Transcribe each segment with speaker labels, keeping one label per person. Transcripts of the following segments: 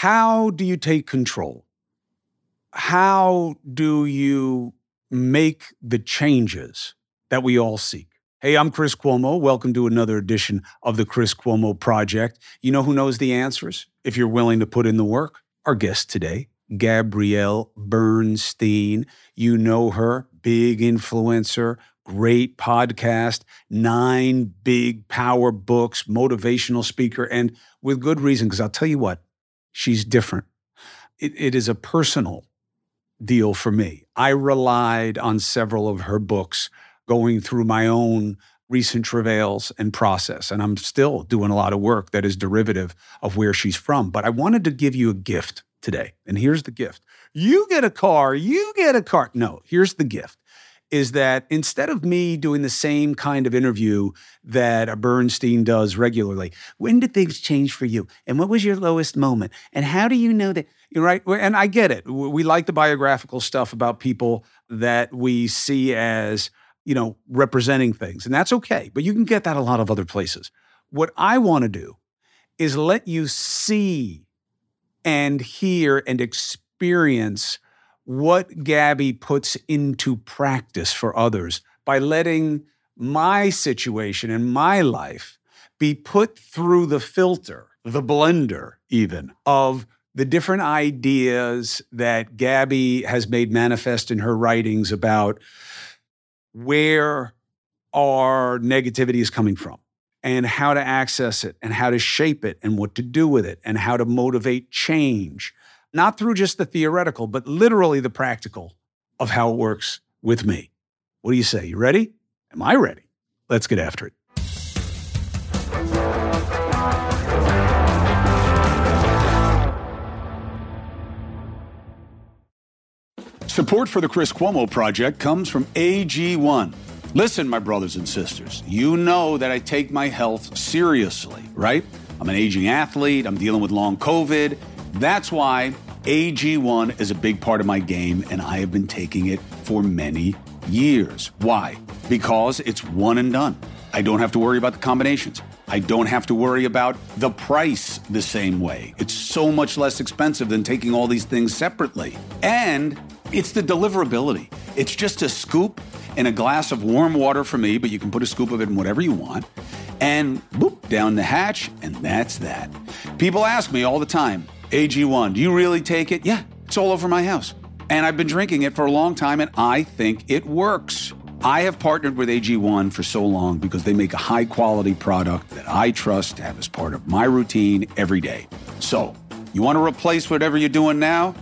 Speaker 1: how do you take control? How do you make the changes that we all seek? Hey, I'm Chris Cuomo. Welcome to another edition of the Chris Cuomo Project. You know who knows the answers if you're willing to put in the work? Our guest today, Gabrielle Bernstein. You know her, big influencer, great podcast, nine big power books, motivational speaker, and with good reason, because I'll tell you what, she's different. It, it is a personal deal for me. I relied on several of her books going through my own recent travails and process. And I'm still doing a lot of work that is derivative of where she's from. But I wanted to give you a gift today. And here's the gift you get a car, you get a car. No, here's the gift is that instead of me doing the same kind of interview that a Bernstein does regularly, when did things change for you? And what was your lowest moment? And how do you know that? You're right. And I get it. We like the biographical stuff about people that we see as you know, representing things. And that's okay, but you can get that a lot of other places. What I want to do is let you see and hear and experience what Gabby puts into practice for others by letting my situation and my life be put through the filter, the blender, even of the different ideas that Gabby has made manifest in her writings about where our negativity is coming from and how to access it and how to shape it and what to do with it and how to motivate change, not through just the theoretical, but literally the practical of how it works with me. What do you say? You ready? Am I ready? Let's get after it. Support for the Chris Cuomo Project comes from AG1. Listen, my brothers and sisters, you know that I take my health seriously, right? I'm an aging athlete, I'm dealing with long COVID. That's why AG1 is a big part of my game, and I have been taking it for many years. Why? Because it's one and done. I don't have to worry about the combinations. I don't have to worry about the price the same way. It's so much less expensive than taking all these things separately. And it's the deliverability. It's just a scoop and a glass of warm water for me, but you can put a scoop of it in whatever you want. And boop, down the hatch, and that's that. People ask me all the time, AG1, do you really take it? Yeah, it's all over my house. And I've been drinking it for a long time, and I think it works. I have partnered with AG1 for so long because they make a high quality product that I trust to have as part of my routine every day. So, you want to replace whatever you're doing now?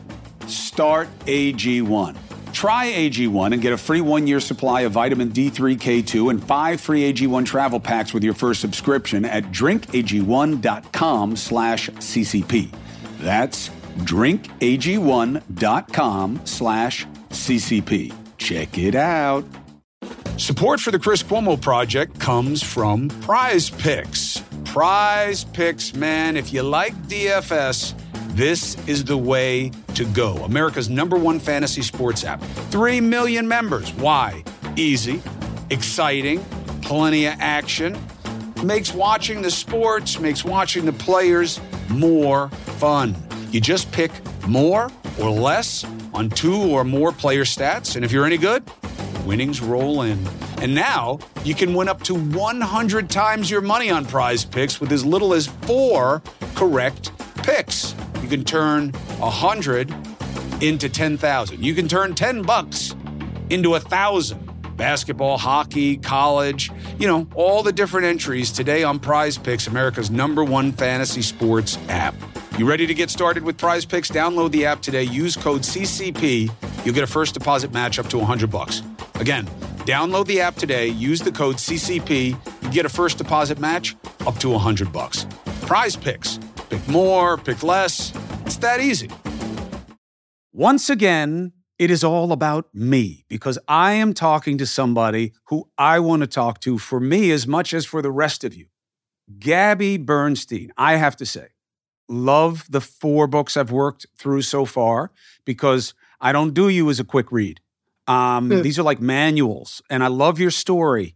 Speaker 1: Start AG1. Try AG1 and get a free one year supply of vitamin D3K2 and five free AG1 travel packs with your first subscription at drinkag1.com slash CCP. That's drinkag1.com slash CCP. Check it out. Support for the Chris Cuomo Project comes from Prize Picks. Prize Picks, man, if you like DFS, this is the way to go. America's number one fantasy sports app. Three million members. Why? Easy, exciting, plenty of action. Makes watching the sports, makes watching the players more fun. You just pick more or less on two or more player stats, and if you're any good, winnings roll in. And now you can win up to 100 times your money on prize picks with as little as four correct picks. You can turn 100 into 10,000. You can turn 10 bucks into a 1,000. Basketball, hockey, college, you know, all the different entries today on Prize Picks, America's number one fantasy sports app. You ready to get started with Prize Picks? Download the app today. Use code CCP. You'll get a first deposit match up to 100 bucks. Again, download the app today. Use the code CCP. You get a first deposit match up to 100 bucks. Prize Picks Pick more, pick less. It's that easy. Once again, it is all about me because I am talking to somebody who I want to talk to for me as much as for the rest of you. Gabby Bernstein, I have to say, love the four books I've worked through so far because I don't do you as a quick read. Um, mm. These are like manuals, and I love your story,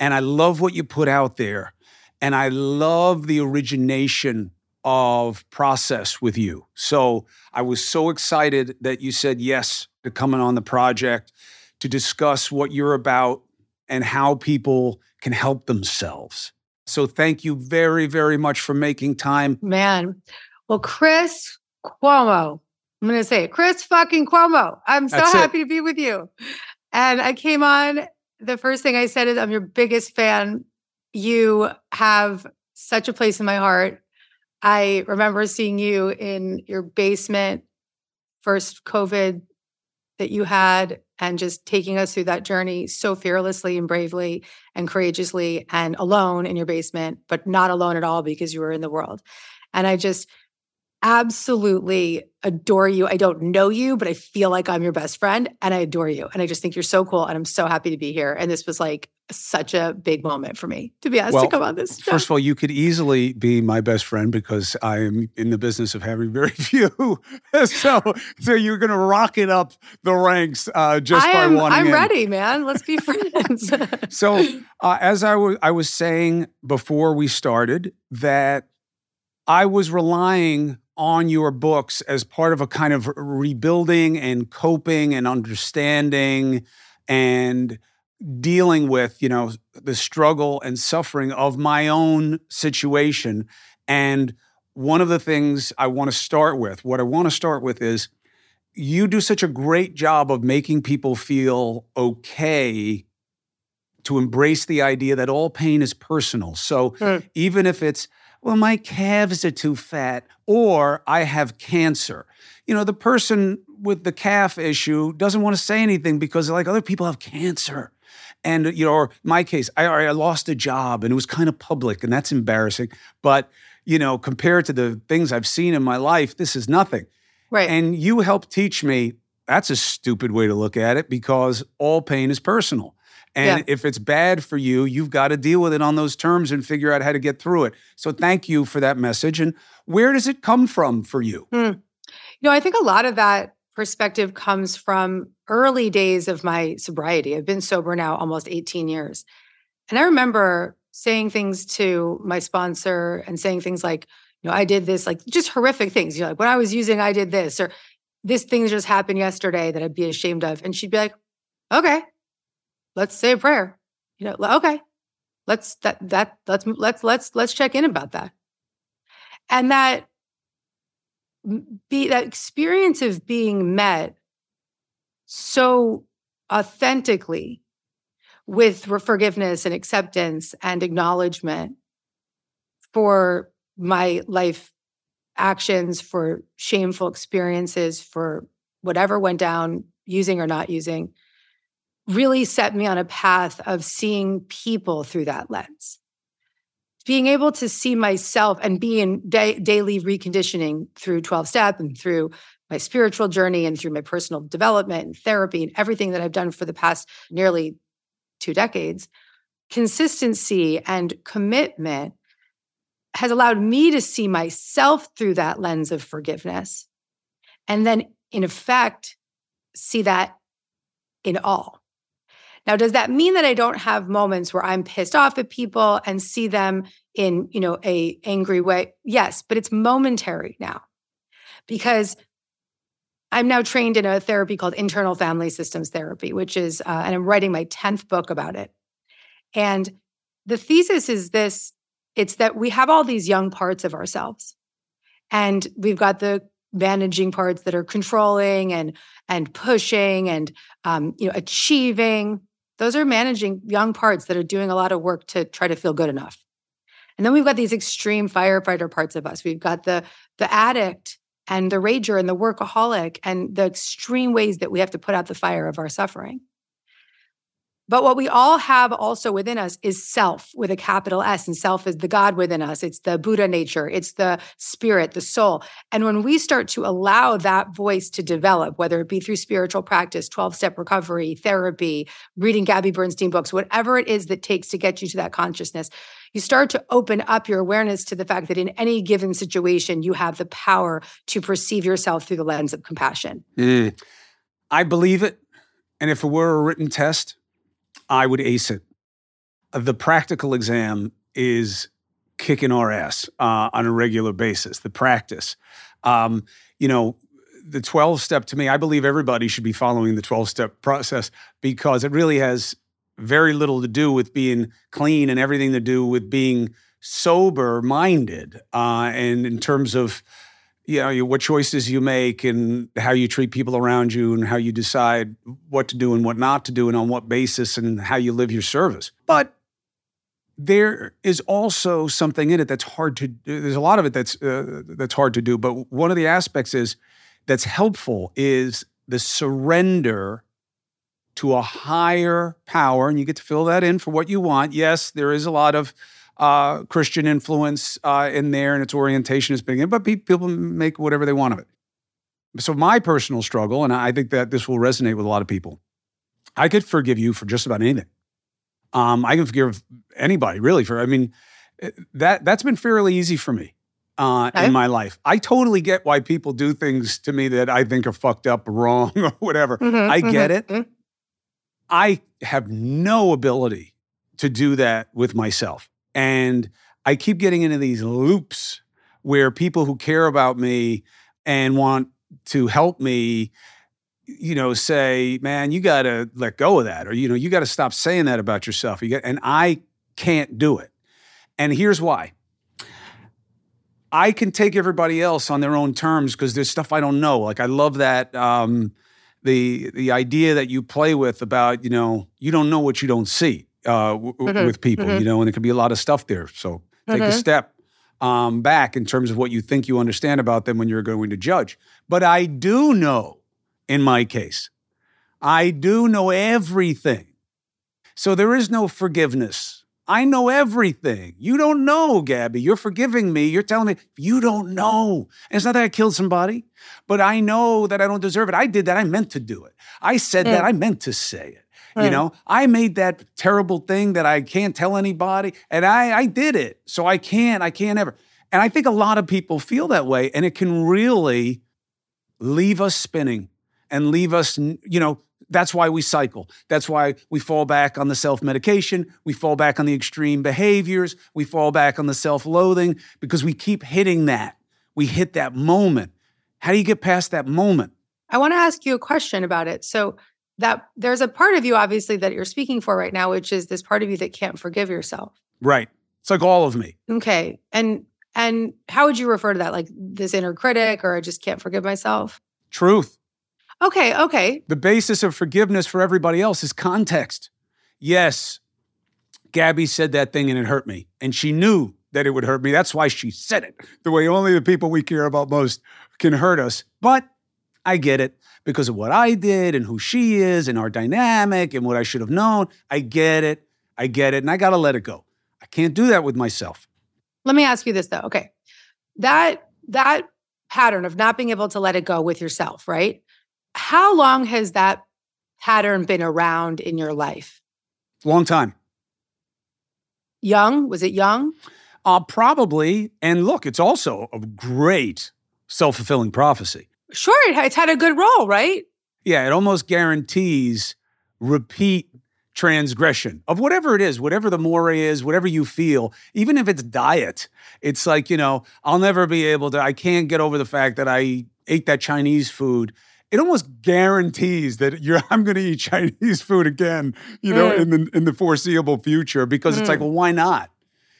Speaker 1: and I love what you put out there, and I love the origination of process with you. So I was so excited that you said yes to coming on the project to discuss what you're about and how people can help themselves. So thank you very, very much for making time.
Speaker 2: Man. Well, Chris Cuomo, I'm going to say it, Chris fucking Cuomo. I'm so That's happy it. to be with you. And I came on. The first thing I said is, I'm your biggest fan. You have such a place in my heart. I remember seeing you in your basement, first COVID that you had, and just taking us through that journey so fearlessly and bravely and courageously and alone in your basement, but not alone at all because you were in the world. And I just, absolutely adore you. I don't know you, but I feel like I'm your best friend and I adore you. And I just think you're so cool. And I'm so happy to be here. And this was like such a big moment for me to be asked well, to come on this.
Speaker 1: Show. First of all, you could easily be my best friend because I am in the business of having very few. so, so you're going to rock it up the ranks uh, just I by am, wanting.
Speaker 2: I'm
Speaker 1: in.
Speaker 2: ready, man. Let's be friends.
Speaker 1: so, uh, as I was, I was saying before we started that I was relying on your books as part of a kind of rebuilding and coping and understanding and dealing with you know the struggle and suffering of my own situation and one of the things i want to start with what i want to start with is you do such a great job of making people feel okay to embrace the idea that all pain is personal so mm. even if it's well, my calves are too fat, or I have cancer. You know, the person with the calf issue doesn't want to say anything because, like, other people have cancer. And, you know, or my case, I, I lost a job and it was kind of public, and that's embarrassing. But, you know, compared to the things I've seen in my life, this is nothing.
Speaker 2: Right.
Speaker 1: And you helped teach me that's a stupid way to look at it because all pain is personal. And yeah. if it's bad for you, you've got to deal with it on those terms and figure out how to get through it. So thank you for that message. And where does it come from for you? Hmm.
Speaker 2: You know, I think a lot of that perspective comes from early days of my sobriety. I've been sober now almost 18 years. And I remember saying things to my sponsor and saying things like, you know, I did this, like just horrific things. You know, like when I was using, I did this, or this thing just happened yesterday that I'd be ashamed of. And she'd be like, okay, let's say a prayer. You know, okay, let's that that let's let's let's let's check in about that. And that be that experience of being met so authentically with forgiveness and acceptance and acknowledgement for my life actions, for shameful experiences, for whatever went down, using or not using, really set me on a path of seeing people through that lens. Being able to see myself and be in da- daily reconditioning through 12 step and through my spiritual journey and through my personal development and therapy and everything that I've done for the past nearly two decades, consistency and commitment has allowed me to see myself through that lens of forgiveness. And then, in effect, see that in all. Now, does that mean that I don't have moments where I'm pissed off at people and see them in, you know, a angry way? Yes, but it's momentary now. Because I'm now trained in a therapy called internal family systems therapy, which is, uh, and I'm writing my 10th book about it. And the thesis is this it's that we have all these young parts of ourselves. And we've got the managing parts that are controlling and and pushing and um, you know achieving those are managing young parts that are doing a lot of work to try to feel good enough. And then we've got these extreme firefighter parts of us. We've got the the addict and the rager and the workaholic and the extreme ways that we have to put out the fire of our suffering. But what we all have also within us is self with a capital S, and self is the God within us. It's the Buddha nature, it's the spirit, the soul. And when we start to allow that voice to develop, whether it be through spiritual practice, 12 step recovery, therapy, reading Gabby Bernstein books, whatever it is that takes to get you to that consciousness, you start to open up your awareness to the fact that in any given situation, you have the power to perceive yourself through the lens of compassion.
Speaker 1: Mm. I believe it. And if it were a written test, I would ace it. The practical exam is kicking our ass uh, on a regular basis, the practice. Um, you know, the 12 step to me, I believe everybody should be following the 12 step process because it really has very little to do with being clean and everything to do with being sober minded uh, and in terms of you know what choices you make and how you treat people around you and how you decide what to do and what not to do and on what basis and how you live your service but there is also something in it that's hard to do. There's a lot of it that's uh, that's hard to do, but one of the aspects is that's helpful is the surrender to a higher power, and you get to fill that in for what you want. Yes, there is a lot of uh, Christian influence uh, in there, and its orientation is big, but people make whatever they want of it. So my personal struggle, and I think that this will resonate with a lot of people. I could forgive you for just about anything. Um, I can forgive anybody really for. I mean, eh, that that's been fairly easy for me uh, okay. in my life. I totally get why people do things to me that I think are fucked up, wrong, or whatever. Mm-hmm, I get mm-hmm, it. Mm-hmm. I have no ability to do that with myself, and I keep getting into these loops where people who care about me and want to help me you know, say, man, you got to let go of that, or you know, you got to stop saying that about yourself. You got, and I can't do it. And here's why. I can take everybody else on their own terms because there's stuff I don't know. Like I love that um, the the idea that you play with about you know you don't know what you don't see uh, w- mm-hmm. with people. Mm-hmm. You know, and it could be a lot of stuff there. So take mm-hmm. a step um, back in terms of what you think you understand about them when you're going to judge. But I do know in my case. I do know everything. So there is no forgiveness. I know everything. You don't know, Gabby. You're forgiving me. You're telling me you don't know. And it's not that I killed somebody, but I know that I don't deserve it. I did that. I meant to do it. I said that. I meant to say it. You know, I made that terrible thing that I can't tell anybody, and I, I did it. So I can't, I can't ever. And I think a lot of people feel that way, and it can really leave us spinning and leave us, you know, that's why we cycle. That's why we fall back on the self medication. We fall back on the extreme behaviors. We fall back on the self loathing because we keep hitting that. We hit that moment. How do you get past that moment?
Speaker 2: I want to ask you a question about it. So, that there's a part of you, obviously, that you're speaking for right now, which is this part of you that can't forgive yourself.
Speaker 1: Right. It's like all of me.
Speaker 2: Okay. And and how would you refer to that? Like this inner critic, or I just can't forgive myself?
Speaker 1: Truth.
Speaker 2: Okay, okay.
Speaker 1: The basis of forgiveness for everybody else is context. Yes, Gabby said that thing and it hurt me. And she knew that it would hurt me. That's why she said it, the way only the people we care about most can hurt us. But I get it because of what I did and who she is and our dynamic and what I should have known. I get it. I get it. And I got to let it go. I can't do that with myself.
Speaker 2: Let me ask you this though. Okay. That that pattern of not being able to let it go with yourself, right? How long has that pattern been around in your life?
Speaker 1: Long time.
Speaker 2: Young? Was it young?
Speaker 1: Uh, probably. And look, it's also a great self fulfilling prophecy.
Speaker 2: Sure, it's had a good role, right?
Speaker 1: Yeah, it almost guarantees repeat transgression of whatever it is, whatever the more is, whatever you feel, even if it's diet. It's like, you know, I'll never be able to, I can't get over the fact that I ate that Chinese food it almost guarantees that you're I'm going to eat Chinese food again, you know, mm. in the in the foreseeable future because mm. it's like, mm. well, why not?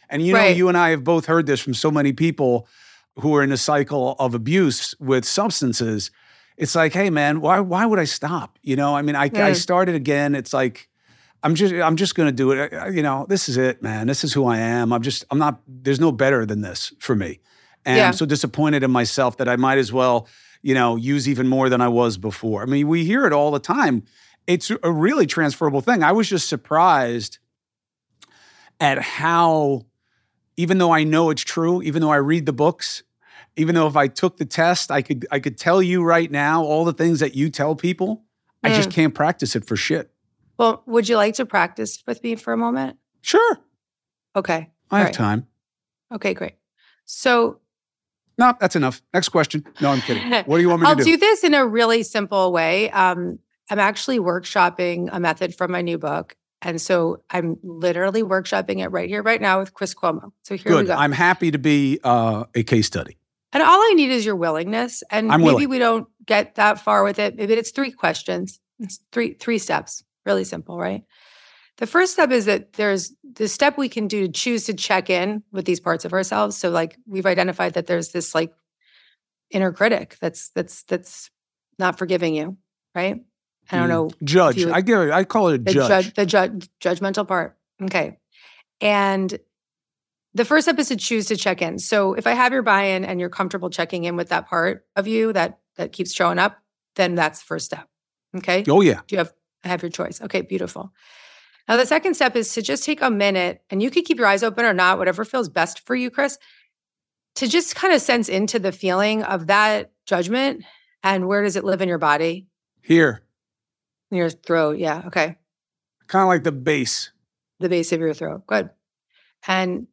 Speaker 1: And you know, right. you and I have both heard this from so many people who are in a cycle of abuse with substances. It's like, hey, man, why why would I stop? You know, I mean, I, mm. I started again. It's like, I'm just I'm just going to do it. You know, this is it, man. This is who I am. I'm just I'm not. There's no better than this for me, and yeah. I'm so disappointed in myself that I might as well you know, use even more than I was before. I mean, we hear it all the time. It's a really transferable thing. I was just surprised at how, even though I know it's true, even though I read the books, even though if I took the test, I could I could tell you right now all the things that you tell people. Mm. I just hmm. can't practice it for shit.
Speaker 2: Well, would you like to practice with me for a moment?
Speaker 1: Sure.
Speaker 2: Okay.
Speaker 1: I all have right. time.
Speaker 2: Okay, great. So
Speaker 1: no, that's enough. Next question. No, I'm kidding. What do you want me
Speaker 2: to
Speaker 1: do?
Speaker 2: I'll do this in a really simple way. Um, I'm actually workshopping a method from my new book, And so I'm literally workshopping it right here, right now with Chris Cuomo. So here
Speaker 1: Good.
Speaker 2: we go.
Speaker 1: I'm happy to be uh, a case study.
Speaker 2: and all I need is your willingness. And
Speaker 1: I'm
Speaker 2: maybe
Speaker 1: willing.
Speaker 2: we don't get that far with it. Maybe it's three questions. It's three three steps. Really simple, right? The first step is that there's the step we can do to choose to check in with these parts of ourselves. So like we've identified that there's this like inner critic that's that's that's not forgiving you, right? I don't know.
Speaker 1: Judge.
Speaker 2: would-
Speaker 1: I give it. I call it a
Speaker 2: the
Speaker 1: judge.
Speaker 2: the judge judgmental part? Okay. And the first step is to choose to check in. So if i have your buy-in and you're comfortable checking in with that part of you that that keeps showing up then that's the first step. Okay?
Speaker 1: Oh yeah.
Speaker 2: do you have I have your choice. Okay beautiful. Now the second step is to just take a minute and you could keep your eyes open or not whatever feels best for you chris to just kind of sense into the feeling of that judgment and where does it live in your body?
Speaker 1: Here,
Speaker 2: your throat yeah okay
Speaker 1: kind of like the base.
Speaker 2: the base of your throat. Good. And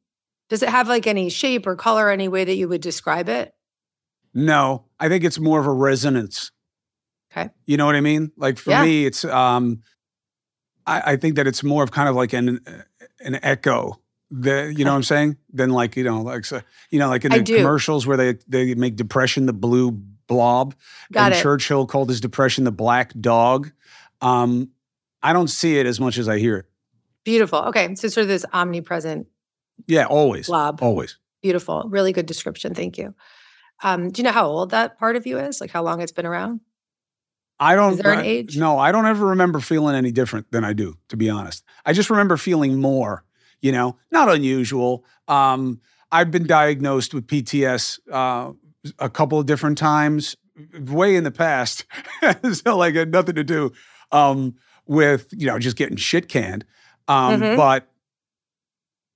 Speaker 2: does it have like any shape or color, any way that you would describe it?
Speaker 1: No, I think it's more of a resonance.
Speaker 2: Okay.
Speaker 1: You know what I mean? Like for
Speaker 2: Yeah.
Speaker 1: me, it's um, I, I think that it's more of kind of like an an echo. The you know what I'm saying? Than like you know like so, you know like in the commercials where they they make depression the blue blob.
Speaker 2: Got
Speaker 1: and
Speaker 2: it.
Speaker 1: Churchill called his depression the black dog. Um, I don't see it as much as I hear it.
Speaker 2: Beautiful. Okay. So sort of this omnipresent
Speaker 1: Yeah, always,
Speaker 2: blob.
Speaker 1: always.
Speaker 2: Beautiful. Really good description. Thank you. Um, do you know how old that part of you is? Like how long it's been around?
Speaker 1: I don't.
Speaker 2: there an
Speaker 1: I-
Speaker 2: age?
Speaker 1: No, I don't ever remember feeling any different than I do. To be honest, I just remember feeling more. You know, not unusual. Um, I've been diagnosed with PTS uh, a couple of different times, way in the past. so like, it had nothing to do um, with you know just getting shit canned. Um,
Speaker 2: Mhm.
Speaker 1: But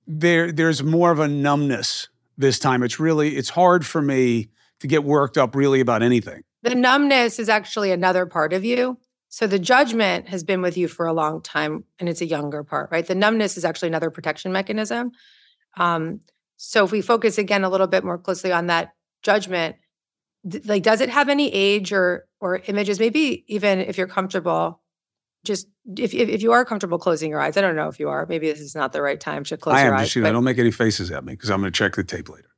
Speaker 1: there, there's more of a numbness this time. It's really, it's hard for me to get worked up really about anything.
Speaker 2: The numbness is actually another part of you. So the judgment has been with you for a long time and it's a younger part, right? The numbness is actually another protection mechanism. Um, so if we focus again a little bit more closely on that judgment, th- like does it have any age or or images? Maybe even if you're comfortable, just if if, if you are comfortable closing your eyes. I don't know if you are. Maybe this is not the right time to close
Speaker 1: I
Speaker 2: your
Speaker 1: am
Speaker 2: eyes.
Speaker 1: just, you know,
Speaker 2: but-
Speaker 1: don't make any faces at me because I'm going to check the tape later.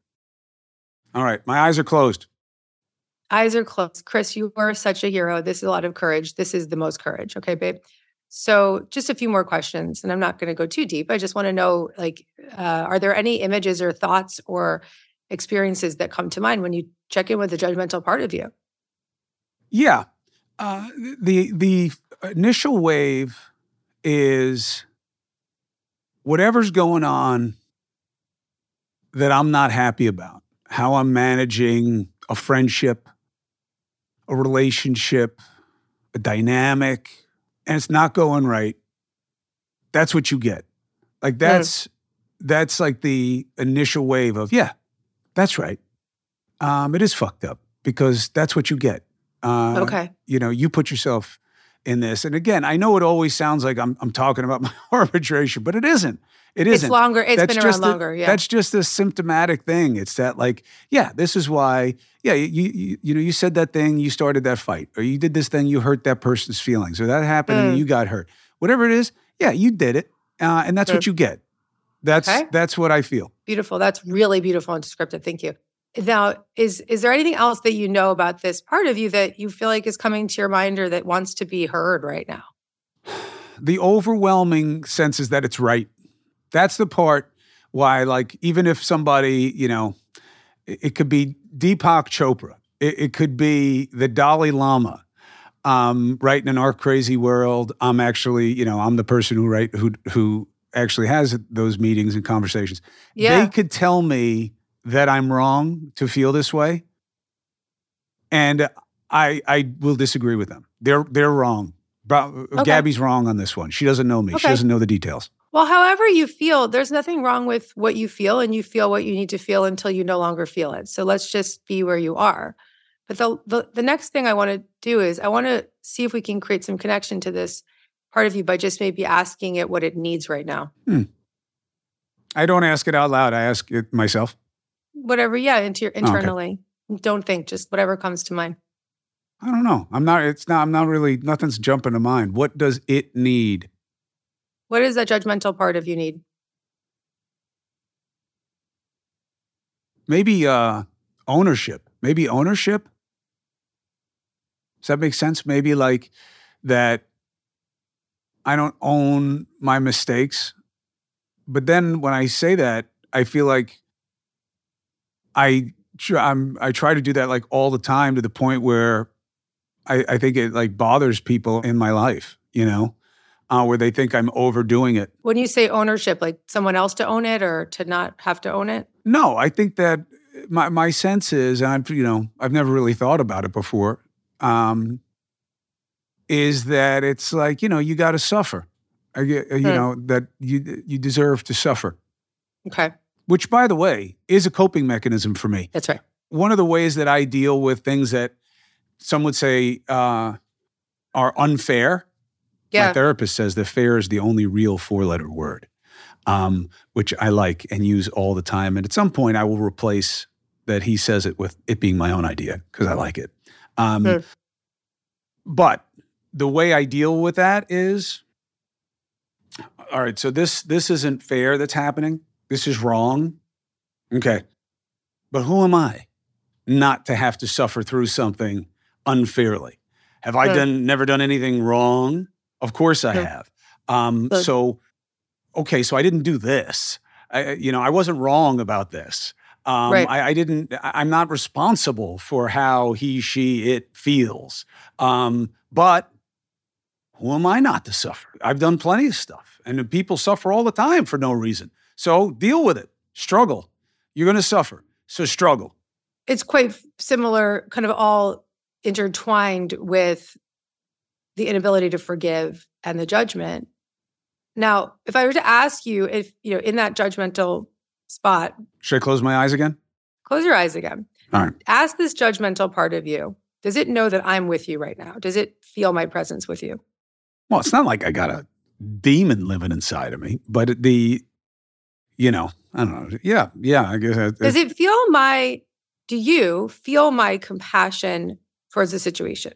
Speaker 1: All right, my eyes are closed.
Speaker 2: Eyes are closed. Chris, you are such a hero. This is a lot of courage. This is the most courage. Okay, babe. So, just a few more questions, and I'm not going to go too deep. I just want to know, like, uh, are there any images or thoughts or experiences that come to mind when you check in with the judgmental part of you?
Speaker 1: Yeah, uh, the the initial wave is whatever's going on that I'm not happy about. How I'm managing a friendship, a relationship, a dynamic, and it's not going right. That's what you get. Like that's that's like the initial wave of yeah, that's right. Um, it is fucked up because that's what you get. Uh,
Speaker 2: okay.
Speaker 1: you know, you put yourself in this. And again, I know it always sounds like I'm I'm talking about my arbitration, but it isn't. It
Speaker 2: It's
Speaker 1: isn't.
Speaker 2: longer. It's
Speaker 1: That's
Speaker 2: been
Speaker 1: just
Speaker 2: around
Speaker 1: a-
Speaker 2: longer. Yeah.
Speaker 1: That's just a symptomatic thing. It's that like, yeah, this is why. Yeah, you, you you know you said that thing, you started that fight, or you did this thing, you hurt that person's feelings, or that happened and
Speaker 2: Mm.
Speaker 1: you got hurt. Whatever it is, yeah, you did it, uh, and that's what you get. That's
Speaker 2: Okay.
Speaker 1: that's what I feel.
Speaker 2: beautiful. That's really beautiful and descriptive. Thank you. Now, is is there anything else that you know about this part of you that you feel like is coming to your mind or that wants to be heard right now?
Speaker 1: the overwhelming sense is that it's right. That's the part why, like, even if somebody, you know, it, it could be Deepak Chopra, it, it could be the Dalai Lama. Um, right in an art crazy world, I'm actually, you know, I'm the person who write who who actually has those meetings and conversations.
Speaker 2: Yeah.
Speaker 1: They could tell me that I'm wrong to feel this way, and I I will disagree with them. They're they're wrong. Bro- Gabby's wrong on this one. She doesn't know me. She doesn't know the details.
Speaker 2: Well, however you feel, there's nothing wrong with what you feel, and you feel what you need to feel until you no longer feel it. So let's just be where you are. But the the, the next thing I want to do is I want to see if we can create some connection to this part of you by just maybe asking it what it needs right now. Hmm.
Speaker 1: I don't ask it out loud. I ask it myself.
Speaker 2: Whatever, yeah, into your
Speaker 1: Oh, okay.
Speaker 2: internally. Don't think, just whatever comes to mind.
Speaker 1: I don't know. I'm not. It's not. I'm not really. Nothing's jumping to mind. What does it need?
Speaker 2: What does that judgmental part of you need?
Speaker 1: Maybe uh, ownership. Maybe ownership. Does that make sense? Maybe like that I don't own my mistakes. But then when I say that, I feel like I I'm, I try to do that like all the time to the point where I, I think it like bothers people in my life, you know, uh, where they think I'm overdoing it.
Speaker 2: When you say ownership, like someone else to own it or to not have to own it?
Speaker 1: No, I think that my my sense is, and I've you know I've never really thought about it before, um, is that it's like you know you got to suffer, I, you hmm. know that you you deserve to suffer.
Speaker 2: Okay.
Speaker 1: Which, by the way, is a coping mechanism for me.
Speaker 2: That's right.
Speaker 1: One of the ways that I deal with things that some would say uh, are unfair. Yeah. My therapist says that fair is the only real four letter word, um, which I like and use all the time. And at some point, I will replace that he says it with it being my own idea because I like it. Um. But the way I deal with that is all right, so this this isn't fair that's happening. This is wrong. Okay. But who am I not to have to suffer through something unfairly. Have I done never done anything wrong? Of course I have. Um, so, okay, so I didn't do this. I, you know, I wasn't wrong about this. Um, right. I, I, didn't. I'm not responsible for how he, she, it feels. Um, but who am I not to suffer? I've done plenty of stuff, and people suffer all the time for no reason. So deal with it. Struggle. You're going to suffer. So struggle.
Speaker 2: It's quite similar, kind of all intertwined with the inability to forgive and the judgment. Now, if I were to ask you if, you know, in that judgmental spot,
Speaker 1: should I close my eyes again?
Speaker 2: Close your eyes again.
Speaker 1: All right.
Speaker 2: Ask this judgmental part of you. Does it know that I'm with you right now? Does it feel my presence with you?
Speaker 1: Well, it's not like I got a demon living inside of me, but the, you know, I don't know. Yeah, yeah. I guess.
Speaker 2: Does it feel my? Do you feel my compassion towards the situation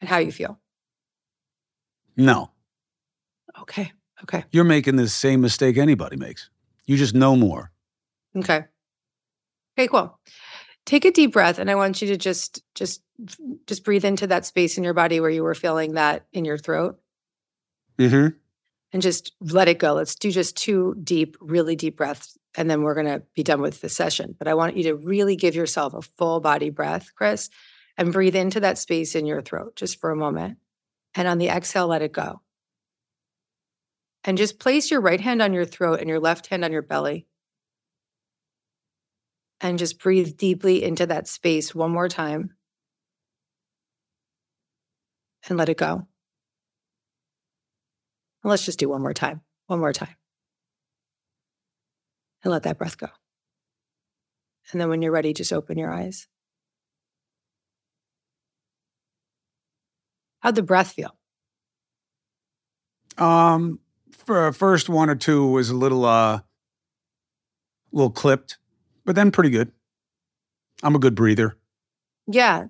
Speaker 2: and how you feel?
Speaker 1: No.
Speaker 2: Okay. Okay.
Speaker 1: You're making the same mistake anybody makes. You just know more.
Speaker 2: Okay. Okay, cool. Take a deep breath and I want you to just just just breathe into that space in your body where you were feeling that in your throat.
Speaker 1: Mhm.
Speaker 2: And just let it go. Let's do just two deep, really deep breaths and then we're going to be done with the session. But I want you to really give yourself a full body breath, Chris, and breathe into that space in your throat just for a moment. And on the exhale, let it go. And just place your right hand on your throat and your left hand on your belly. And just breathe deeply into that space one more time. And let it go. And let's just do one more time. One more time and let that breath go. And then when you're ready, just open your eyes. How'd the breath feel?
Speaker 1: Um, for first one or two was a little, uh, little clipped, but then pretty good. I'm a good breather.
Speaker 2: Yeah.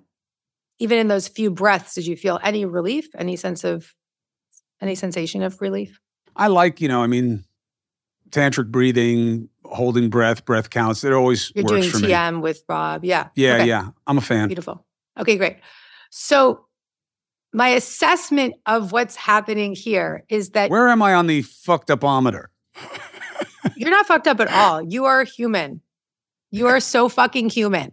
Speaker 2: Even in those few breaths, did you feel any relief? Any sense of, any sensation of relief?
Speaker 1: I like, you know, I mean, tantric breathing, holding breath, breath counts. It always
Speaker 2: You're
Speaker 1: works
Speaker 2: doing TM with Rob. Yeah.
Speaker 1: Yeah, okay. yeah. I'm a fan.
Speaker 2: Beautiful. Okay, great. So my assessment of what's happening here is that
Speaker 1: Where am I on the fucked upometer?
Speaker 2: you're not fucked up at all. You are human. You are so fucking human.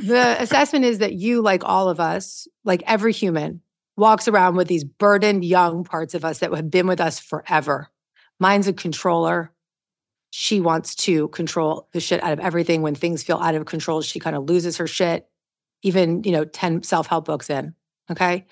Speaker 2: The assessment is that you, like all of us, like every human, walks around with these burdened young parts of us that have been with us forever. Mine's a controller she wants to control the shit out of everything. When things feel out of control, she kind of loses her shit, even, you know, 10 self help books in. Okay.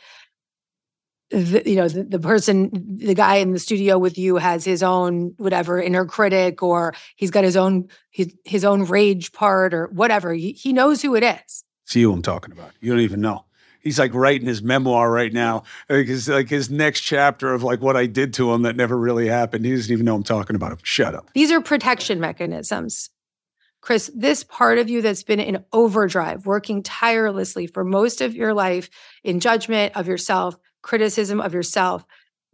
Speaker 2: The, you know, the, the person, the guy in the studio with you has his own whatever inner critic, or he's got his own his, his own rage part, or whatever. He, he knows who it is.
Speaker 1: See who I'm talking about. You don't even know he's like writing his memoir right now. His, like his next chapter of like what I did to him that never really happened. He doesn't even know I'm talking about him. Shut up.
Speaker 2: These are protection mechanisms. Chris, this part of you that's been in overdrive, working tirelessly for most of your life in judgment of yourself, criticism of yourself,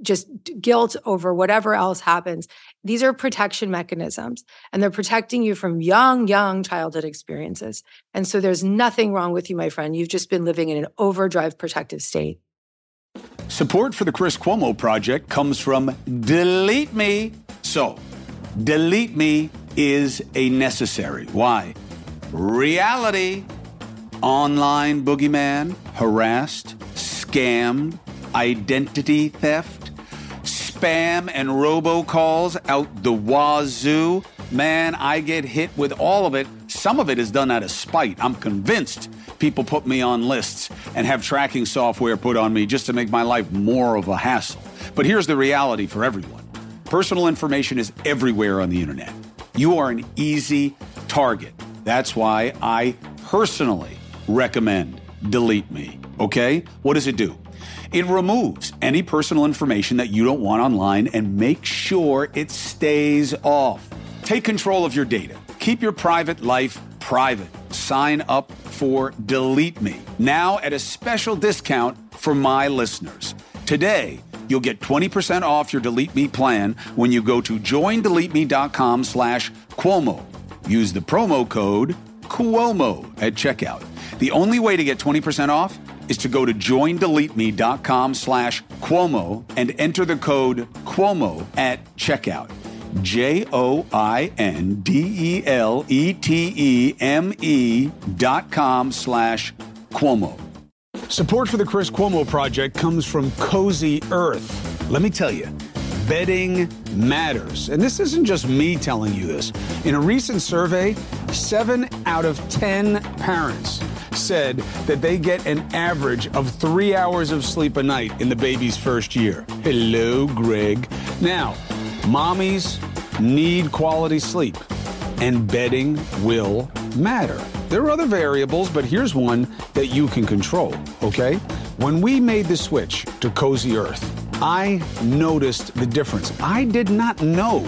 Speaker 2: just guilt over whatever else happens. These are protection mechanisms and they're protecting you from young, young childhood experiences. And so there's nothing wrong with you, my friend. You've just been living in an overdrive protective state.
Speaker 1: Support for the Chris Cuomo Project comes from Delete Me. So, Delete Me is a necessary. Why? Reality. Online boogeyman, harassed, scammed, identity theft, spam and robocalls out the wazoo. Man, I get hit with all of it. Some of it is done out of spite. I'm convinced people put me on lists and have tracking software put on me just to make my life more of a hassle. But here's the reality for everyone personal information is everywhere on the internet. You are an easy target. That's why I personally recommend Delete Me. Okay? What does it do? It removes any personal information that you don't want online and makes sure it stays off. Take control of your data. Keep your private life private. Sign up for Delete Me now at a special discount for my listeners. Today, you'll get 20% off your Delete Me plan when you go to joindeleteme.com slash Cuomo. Use the promo code Cuomo at checkout. The only way to get 20% off is to go to joindeleteme.com slash Cuomo and enter the code Cuomo at checkout. J O I N D E L E T E M E dot com slash Cuomo. Support for the Chris Cuomo Project comes from Cozy Earth. Let me tell you, bedding matters. And this isn't just me telling you this. In a recent survey, seven out of 10 parents said that they get an average of three hours of sleep a night in the baby's first year. Hello, Greg. Now, Mommies need quality sleep, and bedding will matter. There are other variables, but here's one that you can control, okay? When we made the switch to Cozy Earth, I noticed the difference. I did not know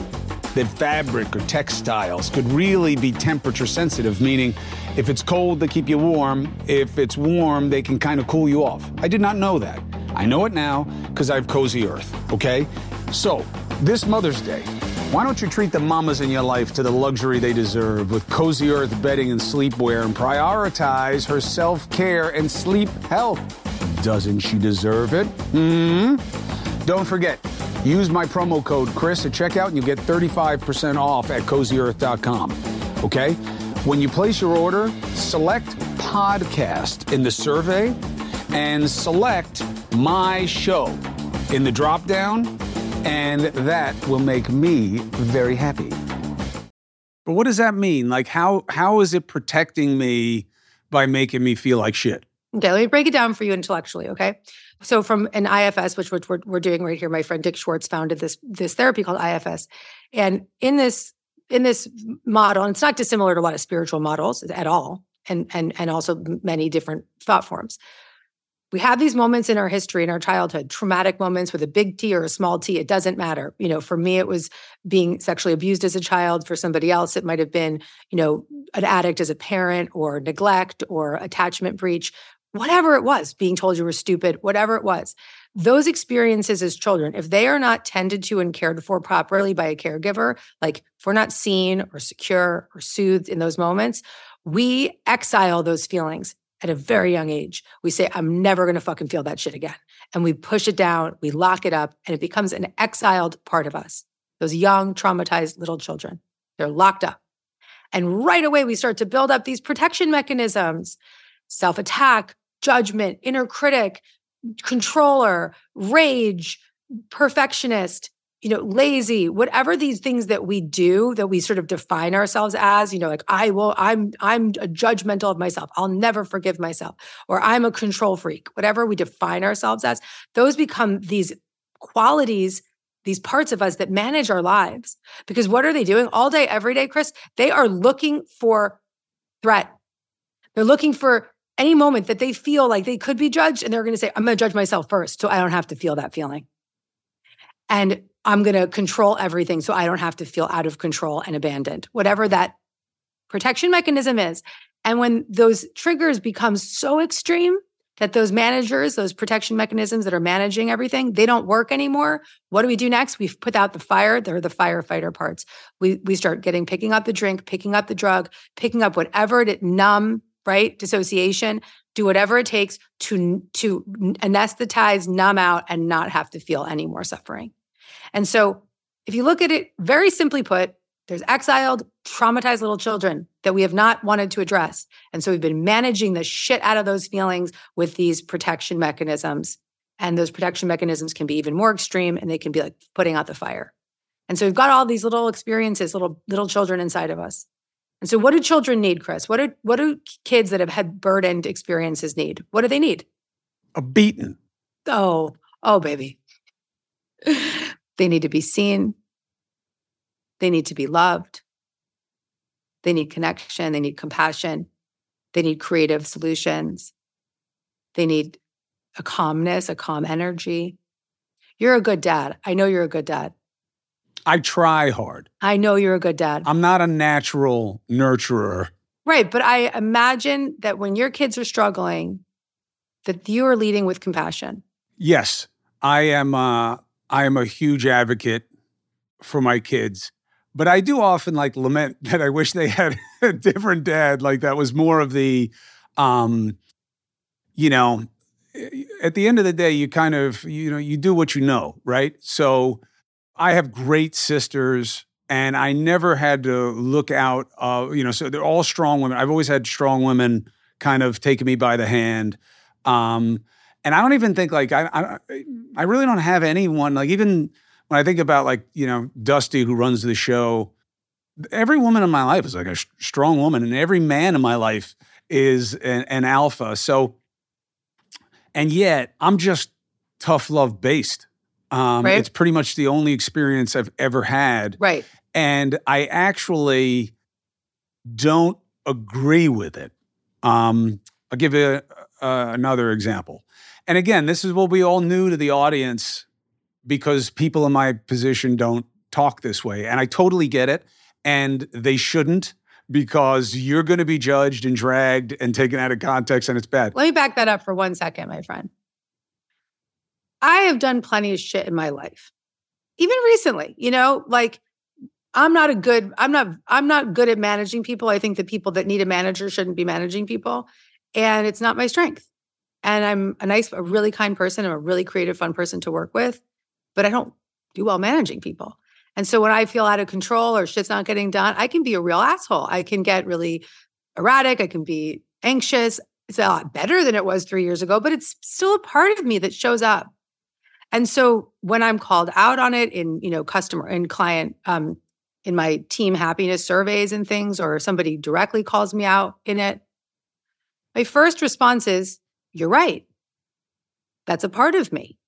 Speaker 1: that fabric or textiles could really be temperature sensitive, meaning if it's cold, they keep you warm. If it's warm, they can kind of cool you off. I did not know that. I know it now because I have Cozy Earth, okay? So, this Mother's Day, why don't you treat the mamas in your life to the luxury they deserve with Cozy Earth bedding and sleepwear and prioritize her self care and sleep health? Doesn't she deserve it? Hmm? Don't forget, use my promo code Chris at checkout and you get 35% off at cozyearth.com. Okay? When you place your order, select podcast in the survey and select my show in the drop down and that will make me very happy. But what does that mean? Like how how is it protecting me by making me feel like shit?
Speaker 2: Okay, let me break it down for you intellectually, okay? So from an IFS, which, which we're, we're doing right here, my friend Dick Schwartz founded this this therapy called IFS. And in this in this model, and it's not dissimilar to a lot of spiritual models at all, and and and also many different thought forms we have these moments in our history in our childhood traumatic moments with a big t or a small t it doesn't matter. You know for me it was being sexually abused as a child. For somebody else it might have been you know an addict as a parent or neglect or attachment breach whatever it was being told you were stupid whatever it was those experiences as children if they are not tended to and cared for properly by a caregiver like if we're not seen or secure or soothed in those moments we exile those feelings at a very young age. We say, I'm never going to fucking feel that shit again. And we push it down, we lock it up, and it becomes an exiled part of us. Those young, traumatized little children, they're locked up. And right away, we start to build up these protection mechanisms self attack, judgment, inner critic, controller, rage, perfectionist, you know, lazy, whatever these things that we do that we sort of define ourselves as, you know, like I will, I'm, I'm a judgmental of myself. I'll never forgive myself, or I'm a control freak, whatever we define ourselves as, those become these qualities, these parts of us that manage our lives. Because what are they doing all day, every day, Chris? They are looking for threat. They're looking for any moment that they feel like they could be judged, and they're going to say, I'm going to judge myself first so I don't have to feel that feeling. And I'm going to control everything so I don't have to feel out of control and abandoned, whatever that protection mechanism is. And when those triggers become so extreme, that those managers, those protection mechanisms that are managing everything, they don't work anymore. What do we do next? We put out the fire. They're the firefighter parts. We we start getting picking up the drink, picking up the drug, picking up whatever to numb, right? Dissociation. Do whatever it takes to to anesthetize, numb out, and not have to feel any more suffering. And so, if you look at it very simply put, there's exiled, traumatized little children that we have not wanted to address. And so we've been managing the shit out of those feelings with these protection mechanisms. And those protection mechanisms can be even more extreme and they can be like putting out the fire. And so we've got all these little experiences, little little children inside of us. And so what do children need, Chris? What do what do kids that have had burdened experiences need? What do they need?
Speaker 1: A beating.
Speaker 2: Oh, oh baby. they need to be seen. They need to be loved. They need connection. They need compassion. They need creative solutions. They need a calmness, a calm energy. You're a good dad. I know you're a good dad.
Speaker 1: I try hard.
Speaker 2: I know you're a good dad.
Speaker 1: I'm not a natural nurturer.
Speaker 2: Right. But I imagine that when your kids are struggling, that you are leading with compassion.
Speaker 1: Yes. I am uh I am a huge advocate for my kids but I do often like lament that I wish they had a different dad. Like that was more of the, um, you know, at the end of the day, you kind of, you know, you do what you know, right? So I have great sisters and I never had to look out, uh, you know, so they're all strong women. I've always had strong women kind of taking me by the hand. Um, and I don't even think like, I, I, I really don't have anyone like even, when I think about like, you know, Dusty who runs the show, every woman in my life is like a sh- strong woman and every man in my life is an, an alpha. So, and yet I'm just tough love based. Um, right. It's pretty much the only experience I've ever had.
Speaker 2: Right.
Speaker 1: And I actually don't agree with it. Um, I'll give you uh, another example. And again, this is what we all knew to the audience because people in my position don't talk this way. And I totally get it. And they shouldn't because you're going to be judged and dragged and taken out of context and it's bad.
Speaker 2: Let me back that up for one second, my friend. I have done plenty of shit in my life. Even recently, you know, like I'm not a good I'm not I'm not good at managing people. I think the people that need a manager shouldn't be managing people and it's not my strength. And I'm a nice a really kind person, I'm a really creative fun person to work with but I don't do well managing people. And so when I feel out of control or shit's not getting done, I can be a real asshole. I can get really erratic. I can be anxious. It's a lot better than it was three years ago, but it's still a part of me that shows up. And so when I'm called out on it in, you know, customer and client, um, in my team happiness surveys and things, or somebody directly calls me out in it, my first response is, You're right. That's a part of me.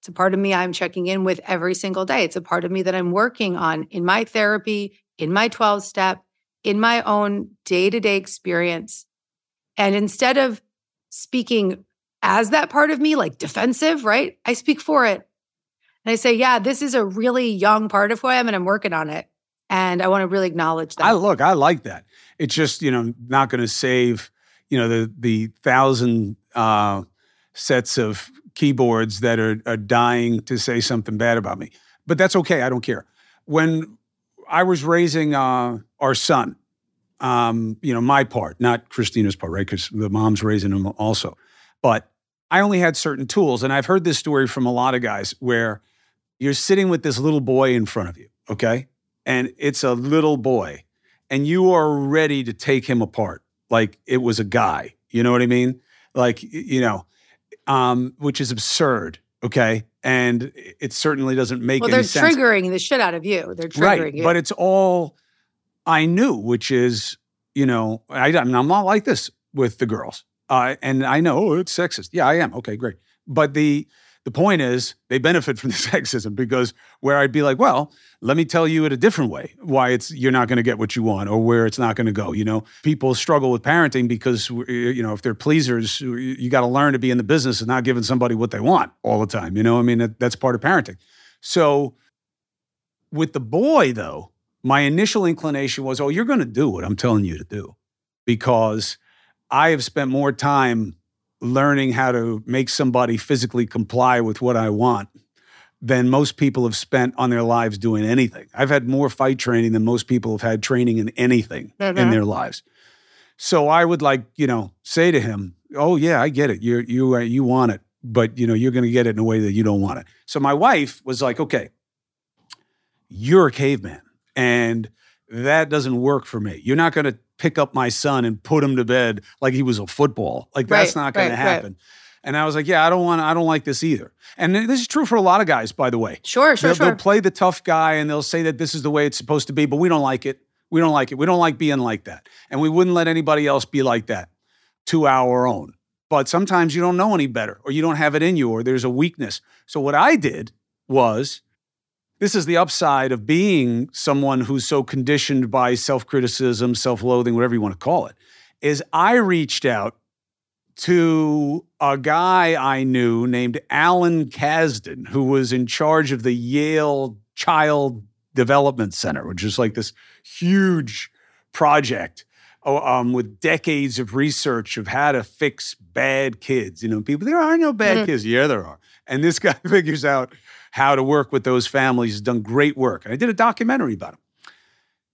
Speaker 2: It's a part of me I'm checking in with every single day. It's a part of me that I'm working on in my therapy, in my 12 step, in my own day to day experience. And instead of speaking as that part of me, like defensive, right? I speak for it. And I say, yeah, this is a really young part of who I am and I'm working on it. And I want to really acknowledge that.
Speaker 1: I look, I like that. It's just, you know, not going to save, you know, the the thousand uh sets of keyboards that are, are dying to say something bad about me. But that's okay. I don't care. When I was raising uh, our son, um, you know, my part, not Christina's part, right? Because the mom's raising him also. But I only had certain tools. And I've heard this story from a lot of guys where you're sitting with this little boy in front of you, okay? And it's a little boy, and you are ready to take him apart like it was a guy. You know what I mean? Like, you know, um, which is absurd. Okay. And it certainly doesn't make
Speaker 2: well,
Speaker 1: they're
Speaker 2: triggering the shit out of you. They're triggering
Speaker 1: right,
Speaker 2: you.
Speaker 1: But it's all I knew, which is, you know, I, I'm not like this with the girls. Uh, and I know oh, it's sexist. Yeah, I am. Okay, great. But the the point is, they benefit from the sexism because where I'd be like, well, let me tell you it a different way why it's you're not going to get what you want or where it's not going to go. You know, people struggle with parenting because you know if they're pleasers, you got to learn to be in the business of not giving somebody what they want all the time. You know, I mean that, that's part of parenting. So with the boy though, my initial inclination was, oh, you're going to do what I'm telling you to do because I have spent more time learning how to make somebody physically comply with what I want than most people have spent on their lives doing anything. I've had more fight training than most people have had training in anything mm-hmm. in their lives. So I would like, you know, say to him, "Oh yeah, I get it. You you uh, you want it, but you know, you're going to get it in a way that you don't want it." So my wife was like, "Okay, you're a caveman and that doesn't work for me. You're not going to pick up my son and put him to bed like he was a football. Like that's right, not going right, to happen." Right. And I was like, yeah, I don't want, I don't like this either. And this is true for a lot of guys, by the way.
Speaker 2: Sure, sure,
Speaker 1: they'll,
Speaker 2: sure.
Speaker 1: They'll play the tough guy and they'll say that this is the way it's supposed to be, but we don't like it. We don't like it. We don't like being like that. And we wouldn't let anybody else be like that to our own. But sometimes you don't know any better or you don't have it in you or there's a weakness. So what I did was this is the upside of being someone who's so conditioned by self-criticism, self-loathing, whatever you want to call it, is I reached out to a guy I knew named Alan Kazdin, who was in charge of the Yale Child Development Center, which is like this huge project um, with decades of research of how to fix bad kids. You know, people, there are no bad mm-hmm. kids. Yeah, there are. And this guy figures out how to work with those families, has done great work. And I did a documentary about him.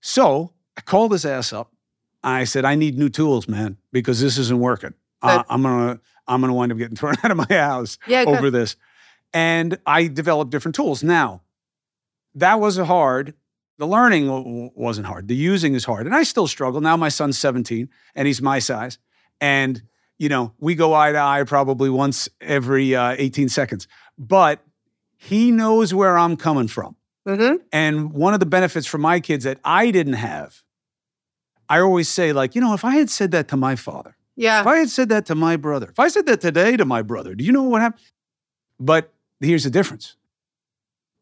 Speaker 1: So I called his ass up. I said, I need new tools, man, because this isn't working uh, I'm gonna I'm gonna wind up getting thrown out of my house yeah, over this. And I developed different tools. Now, that was hard. The learning w- wasn't hard. The using is hard, and I still struggle. Now my son's 17, and he's my size, and you know we go eye to eye probably once every uh, 18 seconds. But he knows where I'm coming from. Mm-hmm. And one of the benefits for my kids that I didn't have, I always say, like, you know, if I had said that to my father,
Speaker 2: yeah.
Speaker 1: If I had said that to my brother, if I said that today to my brother, do you know what happened? But here's the difference.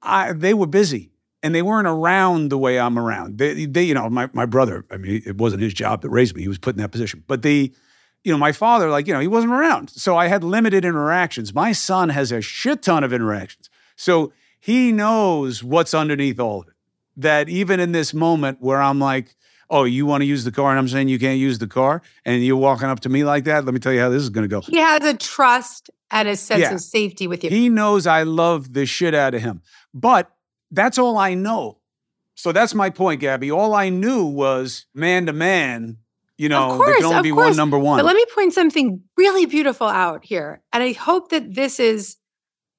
Speaker 1: I, they were busy and they weren't around the way I'm around. They, they, you know, my, my brother, I mean, it wasn't his job that raised me. He was put in that position. But the, you know, my father, like, you know, he wasn't around. So I had limited interactions. My son has a shit ton of interactions. So he knows what's underneath all of it. That even in this moment where I'm like, oh, you want to use the car and I'm saying you can't use the car and you're walking up to me like that, let me tell you how this is going to go.
Speaker 2: He has a trust and a sense yeah. of safety with you.
Speaker 1: He knows I love the shit out of him. But that's all I know. So that's my point, Gabby. All I knew was man to man, you know, course, there can only be course. one number one.
Speaker 2: But let me point something really beautiful out here. And I hope that this is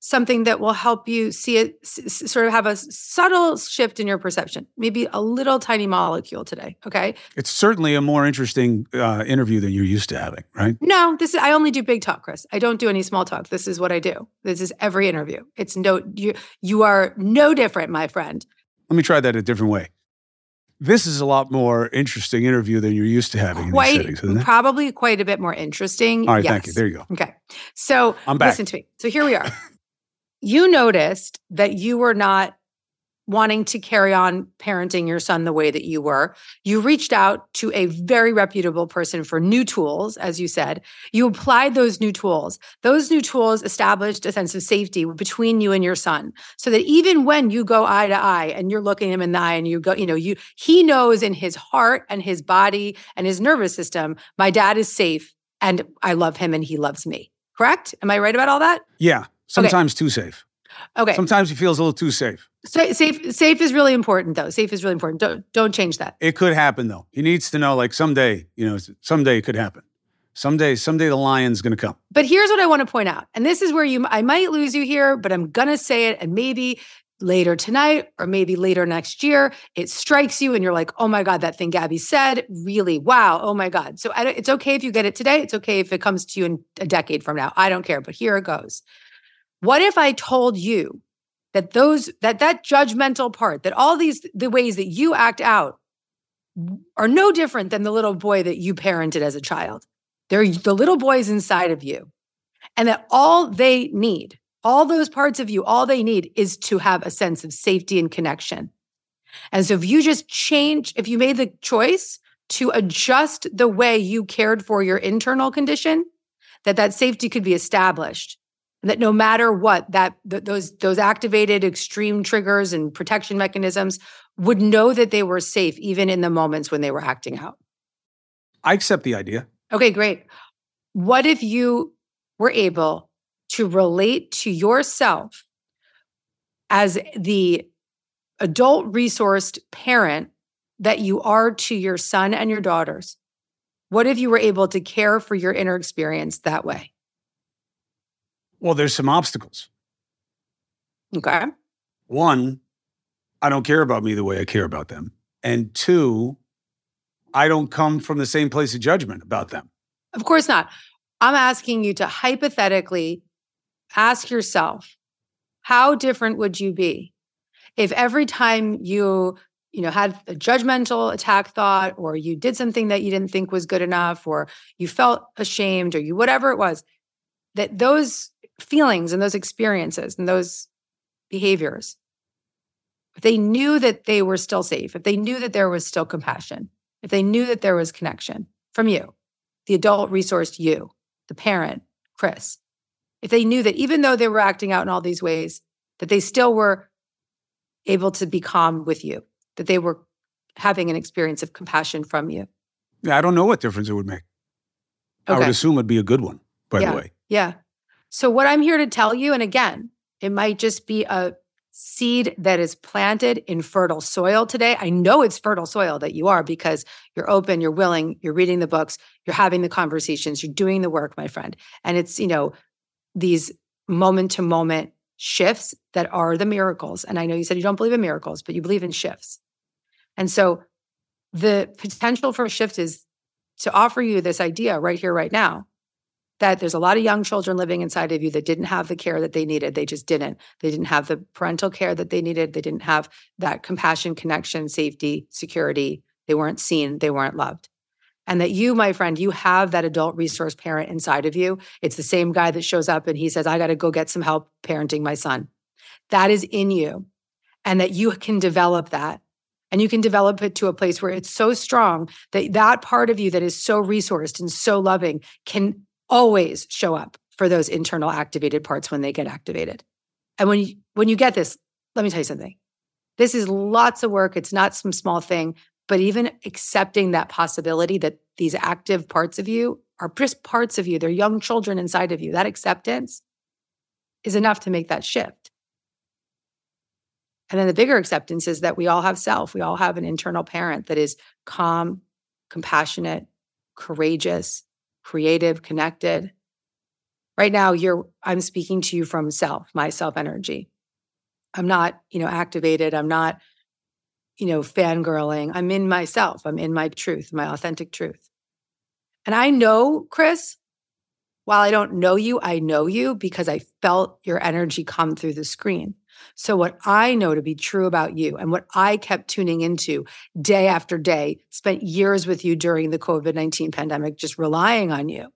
Speaker 2: something that will help you see it s- sort of have a subtle shift in your perception maybe a little tiny molecule today okay
Speaker 1: it's certainly a more interesting uh, interview than you're used to having right
Speaker 2: no this is i only do big talk chris i don't do any small talk this is what i do this is every interview it's no you you are no different my friend
Speaker 1: let me try that a different way this is a lot more interesting interview than you're used to having
Speaker 2: quite,
Speaker 1: in these settings,
Speaker 2: Probably quite a bit more interesting.
Speaker 1: All right,
Speaker 2: yes.
Speaker 1: thank you. There you go.
Speaker 2: Okay. So
Speaker 1: I'm back.
Speaker 2: listen to me. So here we are. you noticed that you were not wanting to carry on parenting your son the way that you were. You reached out to a very reputable person for new tools, as you said. You applied those new tools. Those new tools established a sense of safety between you and your son so that even when you go eye to eye and you're looking him in the eye and you go, you know, you he knows in his heart and his body and his nervous system, my dad is safe and I love him and he loves me. Correct? Am I right about all that?
Speaker 1: Yeah. Sometimes okay. too safe.
Speaker 2: Okay.
Speaker 1: Sometimes he feels a little too safe.
Speaker 2: safe, safe is really important, though. Safe is really important. Don't don't change that.
Speaker 1: It could happen, though. He needs to know, like someday, you know, someday it could happen. Someday, someday the lion's going to come.
Speaker 2: But here's what I want to point out, and this is where you, I might lose you here, but I'm gonna say it, and maybe later tonight or maybe later next year, it strikes you and you're like, oh my God, that thing Gabby said, really, wow, oh my God. So it's okay if you get it today. It's okay if it comes to you in a decade from now. I don't care, but here it goes. What if I told you that those that that judgmental part, that all these the ways that you act out are no different than the little boy that you parented as a child. They're the little boys inside of you. And that all they need, all those parts of you, all they need is to have a sense of safety and connection. And so if you just change, if you made the choice to adjust the way you cared for your internal condition, that that safety could be established that no matter what that th- those those activated extreme triggers and protection mechanisms would know that they were safe even in the moments when they were acting out
Speaker 1: i accept the idea
Speaker 2: okay great what if you were able to relate to yourself as the adult resourced parent that you are to your son and your daughters? What if you were able to care for your inner experience that way?
Speaker 1: Well, there's some obstacles.
Speaker 2: Okay.
Speaker 1: One, I don't care about me the way I care about them. And two, I don't come from the same place of judgment about them.
Speaker 2: Of course not. I'm asking you to hypothetically ask yourself, how different would you be if every time you you know had a judgmental attack thought or you did something that you didn't think was good enough or you felt ashamed or you whatever it was that those feelings and those experiences and those behaviors if they knew that they were still safe if they knew that there was still compassion if they knew that there was connection from you the adult resourced you the parent chris if they knew that even though they were acting out in all these ways, that they still were able to be calm with you, that they were having an experience of compassion from you.
Speaker 1: Yeah, I don't know what difference it would make. Okay. I would assume it'd be a good one, by
Speaker 2: yeah.
Speaker 1: the way.
Speaker 2: Yeah. So, what I'm here to tell you, and again, it might just be a seed that is planted in fertile soil today. I know it's fertile soil that you are because you're open, you're willing, you're reading the books, you're having the conversations, you're doing the work, my friend. And it's, you know, these moment to moment shifts that are the miracles. And I know you said you don't believe in miracles, but you believe in shifts. And so the potential for a shift is to offer you this idea right here, right now, that there's a lot of young children living inside of you that didn't have the care that they needed. They just didn't. They didn't have the parental care that they needed. They didn't have that compassion, connection, safety, security. They weren't seen. They weren't loved and that you, my friend, you have that adult resource parent inside of you. It's the same guy that shows up and he says, I got to go get some help parenting my son. That is in you, and that you can develop that. And you can develop it to a place where it's so strong that that part of you that is so resourced and so loving can always show up for those internal activated parts when they get activated. And when you, when you get this, let me tell you something. This is lots of work. It's not some small thing, but even accepting that possibility that these active parts of you are just parts of you, they're young children inside of you, that acceptance is enough to make that shift. And then the bigger acceptance is that we all have self. We all have an internal parent that is calm, compassionate, courageous, creative, connected. Right now, you're I'm speaking to you from self, my self energy. I'm not, you know, activated. I'm not you know, fangirling. I'm in myself. I'm in my truth, my authentic truth. And I know, Chris, while I don't know you, I know you because I felt your energy come through the screen. So, what I know to be true about you and what I kept tuning into day after day, spent years with you during the COVID 19 pandemic, just relying on you.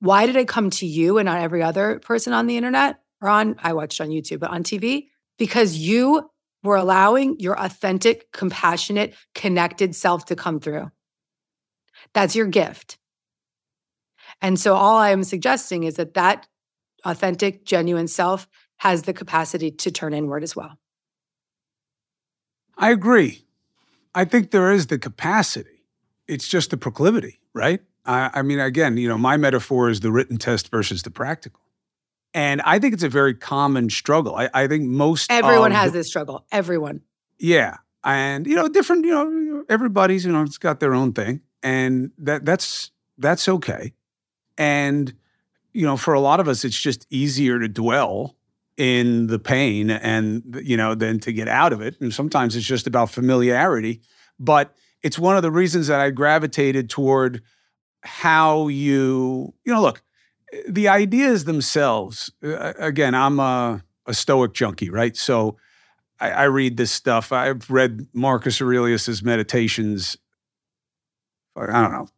Speaker 2: Why did I come to you and not every other person on the internet or on, I watched on YouTube, but on TV? Because you we're allowing your authentic, compassionate, connected self to come through. That's your gift. And so, all I am suggesting is that that authentic, genuine self has the capacity to turn inward as well.
Speaker 1: I agree. I think there is the capacity. It's just the proclivity, right? I, I mean, again, you know, my metaphor is the written test versus the practical. And I think it's a very common struggle. I, I think most
Speaker 2: everyone has this struggle. Everyone.
Speaker 1: Yeah. And you know, different, you know, everybody's, you know, it's got their own thing. And that that's that's okay. And, you know, for a lot of us, it's just easier to dwell in the pain and you know than to get out of it and sometimes it's just about familiarity but it's one of the reasons that i gravitated toward how you you know look the ideas themselves, uh, again, I'm a, a, Stoic junkie, right? So I, I, read this stuff. I've read Marcus Aurelius's meditations. I don't know,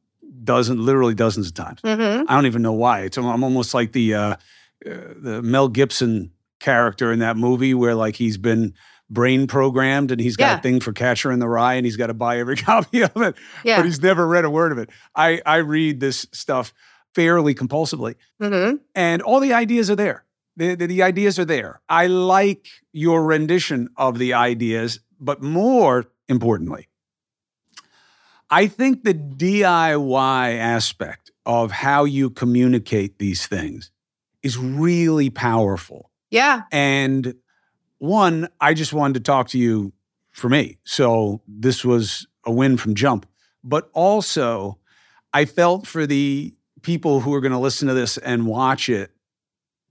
Speaker 1: dozen, literally dozens of times. Mm-hmm. I don't even know why. It's I'm almost like the uh, uh, the Mel Gibson character in that movie where like he's been brain programmed and he's got yeah. a thing for Catcher in the Rye and he's got to buy every copy of it, yeah. but he's never read a word of it. I I read this stuff fairly compulsively. Mm-hmm. And all the ideas are there. The, the, the, ideas are there. I like your rendition of the ideas, but more importantly, I think the DIY aspect of how you communicate these things is really powerful.
Speaker 2: Yeah.
Speaker 1: And one, I just wanted to talk to you for me. So this was a win from jump. But also, I felt for the people who are going to listen to this and watch it,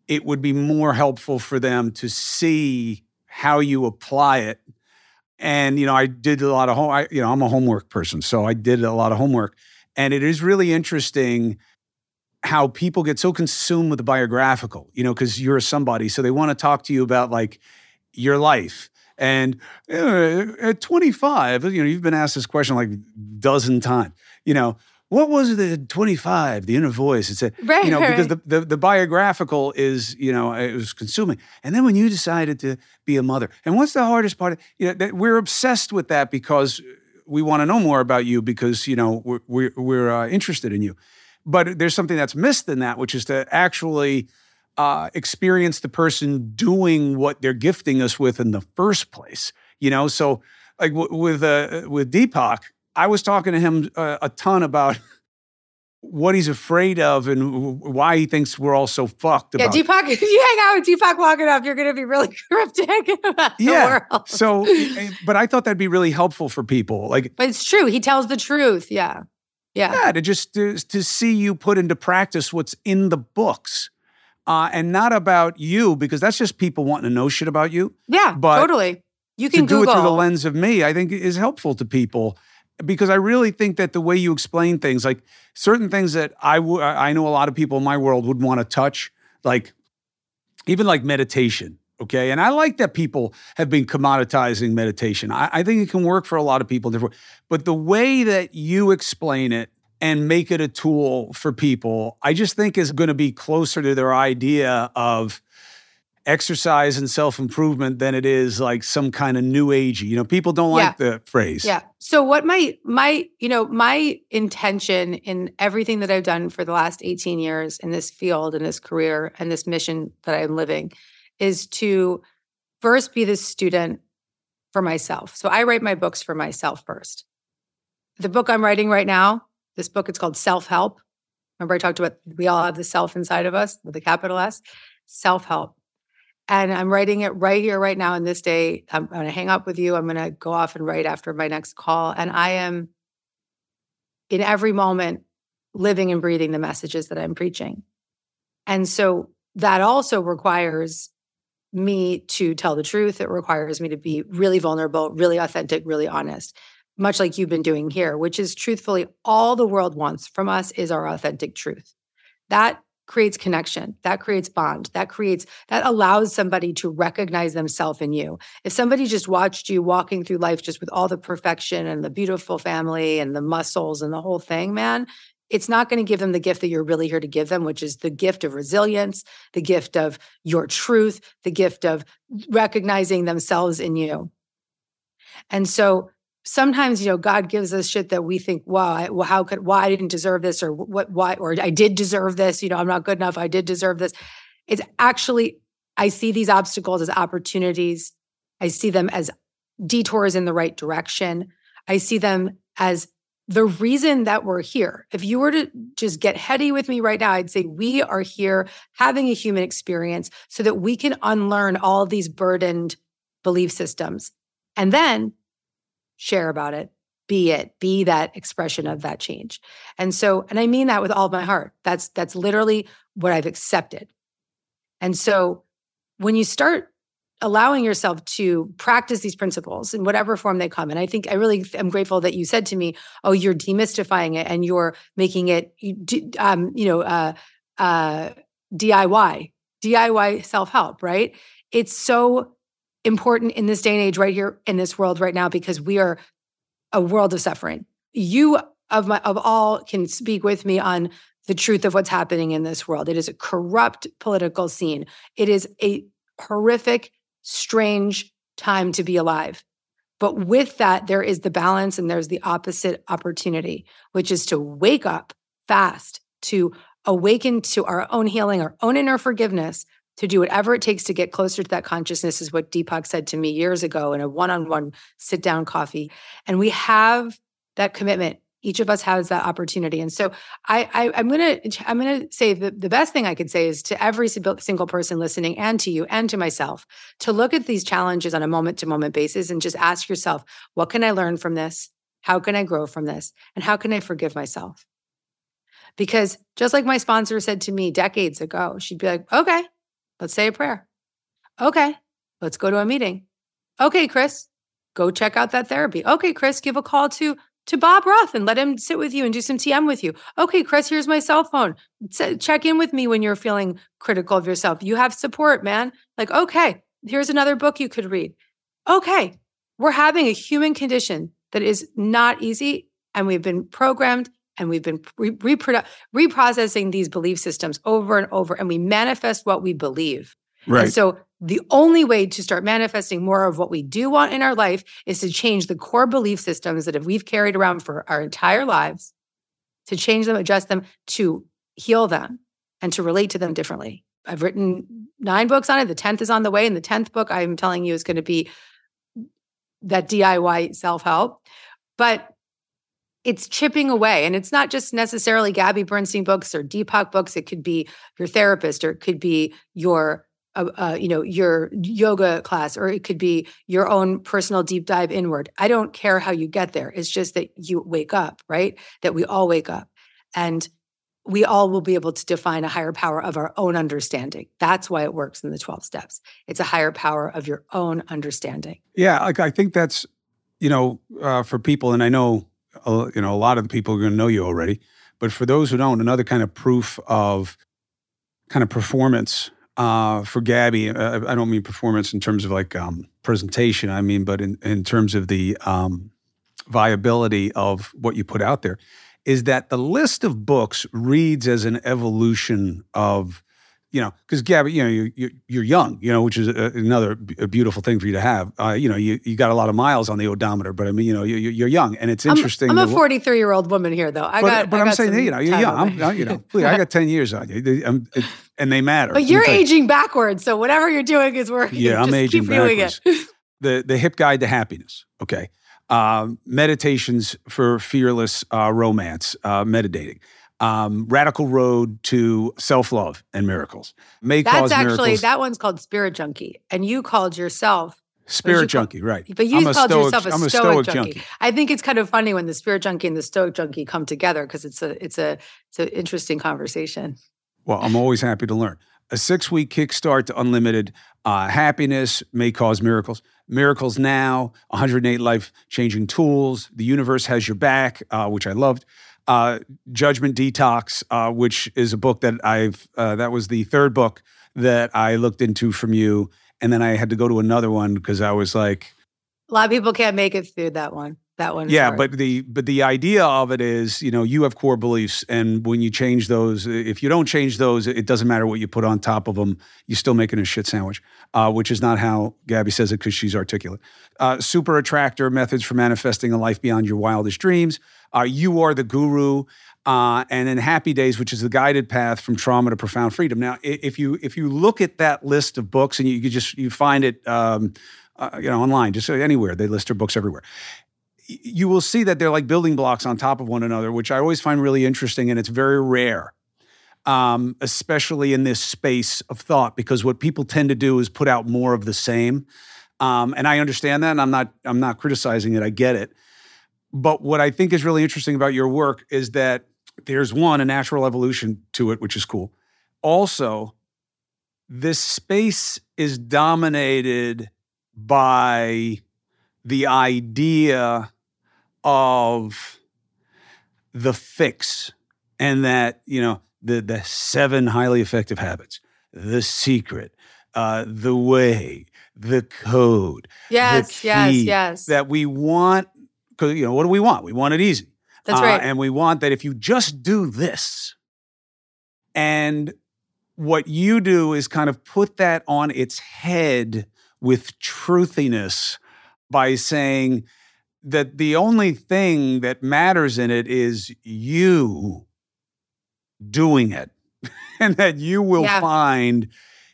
Speaker 1: it would be more helpful for them to see how you apply it. And you know, I did a lot of home. I, you know, I'm a homework person, so I did a lot of homework, and it is really interesting how people get so consumed with the biographical. You know, because you're somebody, so they want to talk to you about like your life. And uh, at 25, you know, you've been asked this question like a dozen times. You know, what was the 25 the inner voice it said right, you know right. because the, the, the biographical is you know it was consuming and then when you decided to be a mother and what's the hardest part you know that we're obsessed with that because we want to know more about you because you know we're we're, we're uh, interested in you but there's something that's missed in that which is to actually uh, experience the person doing what they're gifting us with in the first place you know so like w- with uh, with deepak I was talking to him uh, a ton about what he's afraid of and why he thinks we're all so fucked
Speaker 2: yeah. Deepak, if you hang out with Deepak long enough, you're going to be really cryptic about yeah. the world.
Speaker 1: So, but I thought that'd be really helpful for people. Like,
Speaker 2: but it's true. He tells the truth. Yeah. Yeah.
Speaker 1: Yeah. To just to, to see you put into practice what's in the books. Uh, and not about you, because that's just people wanting to know shit about you.
Speaker 2: Yeah, but totally. You can
Speaker 1: to
Speaker 2: Google.
Speaker 1: do it through the lens of me. I think is helpful to people because I really think that the way you explain things, like certain things that I w- I know a lot of people in my world would want to touch, like even like meditation. Okay. And I like that people have been commoditizing meditation. I, I think it can work for a lot of people different. But the way that you explain it and make it a tool for people, I just think is going to be closer to their idea of exercise and self improvement than it is like some kind of new agey. You know, people don't like yeah. the phrase.
Speaker 2: Yeah. So what my my you know my intention in everything that I've done for the last 18 years in this field in this career and this mission that I'm living is to first be the student for myself. So I write my books for myself first. The book I'm writing right now, this book it's called Self Help. Remember I talked about we all have the self inside of us with a capital S. Self help and I'm writing it right here, right now, in this day. I'm going to hang up with you. I'm going to go off and write after my next call. And I am in every moment living and breathing the messages that I'm preaching. And so that also requires me to tell the truth. It requires me to be really vulnerable, really authentic, really honest, much like you've been doing here, which is truthfully all the world wants from us is our authentic truth. That creates connection that creates bond that creates that allows somebody to recognize themselves in you if somebody just watched you walking through life just with all the perfection and the beautiful family and the muscles and the whole thing man it's not going to give them the gift that you're really here to give them which is the gift of resilience the gift of your truth the gift of recognizing themselves in you. And so sometimes you know god gives us shit that we think wow I, well, how could why i didn't deserve this or what why or i did deserve this you know i'm not good enough i did deserve this. It's actually i see these obstacles as opportunities. I see them as detours in the right direction. I see them as the reason that we're here if you were to just get heady with me right now i'd say we are here having a human experience so that we can unlearn all these burdened belief systems and then share about it, be it, be that expression of that change. And so, and I mean that with all my heart. That's that's literally what I've accepted. And so when you start allowing yourself to practice these principles in whatever form they come and i think i really am grateful that you said to me oh you're demystifying it and you're making it um, you know uh, uh, diy diy self-help right it's so important in this day and age right here in this world right now because we are a world of suffering. You of my of all can speak with me on the truth of what's happening in this world. It is a corrupt political scene. It is a horrific, strange time to be alive. But with that, there is the balance and there's the opposite opportunity, which is to wake up fast, to awaken to our own healing, our own inner forgiveness, to do whatever it takes to get closer to that consciousness is what Deepak said to me years ago in a one-on-one sit-down coffee. And we have that commitment Each of us has that opportunity. And so I, I am gonna I'm gonna say the, the best thing I could say is to every single person listening and to you and to myself to look at these challenges on a moment to moment basis and just ask yourself, what can I learn from this? How can I grow from this? And how can I forgive myself? Because just like my sponsor said to me decades ago, she'd be like, okay, let's say a prayer. Okay, let's go to a meeting. Okay, Chris, go check out that therapy. Okay, Chris, give a call to to Bob Roth and let him sit with you and do some TM with you. Okay, Chris, here's my cell phone. check in with me when you're feeling critical of yourself. You have support, man. Like, okay, here's another book you could read. Okay, we're having a human condition that is not easy and we've been programmed and we've been re- reprodu- reprocessing these belief systems over and over and we manifest what we believe.
Speaker 1: Right.
Speaker 2: And so the only way to start manifesting more of what we do want in our life is to change the core belief systems that we've carried around for our entire lives, to change them, adjust them, to heal them, and to relate to them differently. I've written nine books on it. The 10th is on the way. And the 10th book I'm telling you is going to be that DIY self help. But it's chipping away. And it's not just necessarily Gabby Bernstein books or Deepak books. It could be your therapist or it could be your uh, you know your yoga class or it could be your own personal deep dive inward. I don't care how you get there. It's just that you wake up right? That we all wake up. And we all will be able to define a higher power of our own understanding. That's why it works in the 12 steps. It's a higher power of your own understanding.
Speaker 1: Yeah like i think that's you know uh, for people and i know uh, you know a lot of the people are going to know you already but for those who don't another kind of proof of kind of performance uh, for Gabby, uh, I don't mean performance in terms of like um, presentation. I mean, but in, in terms of the um, viability of what you put out there, is that the list of books reads as an evolution of you know, because Gabby, you know, you're, you're young, you know, which is a, another a beautiful thing for you to have. Uh, you know, you, you got a lot of miles on the odometer, but I mean, you know, you, you're young, and it's interesting.
Speaker 2: I'm, I'm a 43 year old woman here, though. I
Speaker 1: but,
Speaker 2: got,
Speaker 1: but
Speaker 2: I
Speaker 1: am saying, you know, you're young. I'm, I, you know, please, I got 10 years on you, I'm, it, and they matter.
Speaker 2: But you're aging backwards, so whatever you're doing is working.
Speaker 1: Yeah, I'm
Speaker 2: Just
Speaker 1: aging
Speaker 2: keep
Speaker 1: backwards.
Speaker 2: Doing it.
Speaker 1: the the hip guide to happiness. Okay, um, meditations for fearless uh, romance, uh, meditating um, radical road to self love and miracles. May
Speaker 2: That's actually
Speaker 1: miracles.
Speaker 2: that one's called Spirit Junkie, and you called yourself.
Speaker 1: Spirit
Speaker 2: you call-
Speaker 1: junkie, right?
Speaker 2: But you
Speaker 1: I'm a
Speaker 2: called
Speaker 1: stoic-
Speaker 2: yourself a stoic,
Speaker 1: stoic
Speaker 2: junkie.
Speaker 1: junkie.
Speaker 2: I think it's kind of funny when the spirit junkie and the stoic junkie come together because it's a it's a it's an interesting conversation.
Speaker 1: Well, I'm always happy to learn. A six week kickstart to unlimited uh, happiness may cause miracles. Miracles now, 108 life changing tools. The universe has your back, uh, which I loved. Uh, Judgment Detox, uh, which is a book that I've, uh, that was the third book that I looked into from you. And then I had to go to another one because I was like,
Speaker 2: A lot of people can't make it through that one. That one.
Speaker 1: yeah,
Speaker 2: hard.
Speaker 1: but the but the idea of it is, you know, you have core beliefs, and when you change those, if you don't change those, it doesn't matter what you put on top of them. You're still making a shit sandwich, uh, which is not how Gabby says it because she's articulate. Uh, super attractor methods for manifesting a life beyond your wildest dreams. Uh, you are the guru. Uh, and then happy days which is the guided path from trauma to profound freedom now if you if you look at that list of books and you, you just you find it um, uh, you know online just anywhere they list their books everywhere you will see that they're like building blocks on top of one another, which I always find really interesting, and it's very rare, um, especially in this space of thought, because what people tend to do is put out more of the same. Um, and I understand that, and I'm not I'm not criticizing it. I get it. But what I think is really interesting about your work is that there's one a natural evolution to it, which is cool. Also, this space is dominated by the idea of the fix and that you know the the seven highly effective habits the secret uh, the way the code
Speaker 2: yes, yes,
Speaker 1: key
Speaker 2: yes.
Speaker 1: that we want because you know what do we want we want it easy
Speaker 2: That's
Speaker 1: Uh,
Speaker 2: right.
Speaker 1: and we want that if you just do this and what you do is kind of put that on its head with truthiness by saying that the only thing that matters in it is you doing it and that you will
Speaker 2: Yeah.
Speaker 1: find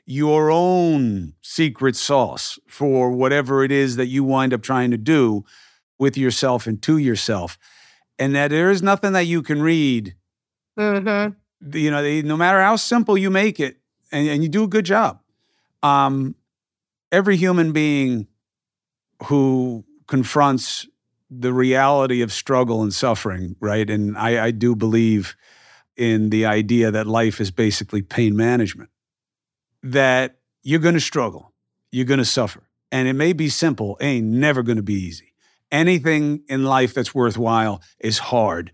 Speaker 1: your own secret sauce for whatever it is that you wind up trying to do with yourself and to yourself and that there is nothing that you can read.
Speaker 2: Mm-hmm.
Speaker 1: You know, they, no matter how simple you make it, and, and you do a good job. Um, every human being who confronts the reality of struggle and suffering, right? And I, I do believe in the idea that life is basically pain management, that you're going to struggle, you're going to suffer. And it may be simple, ain't never going to be easy. Anything in life that's worthwhile is hard.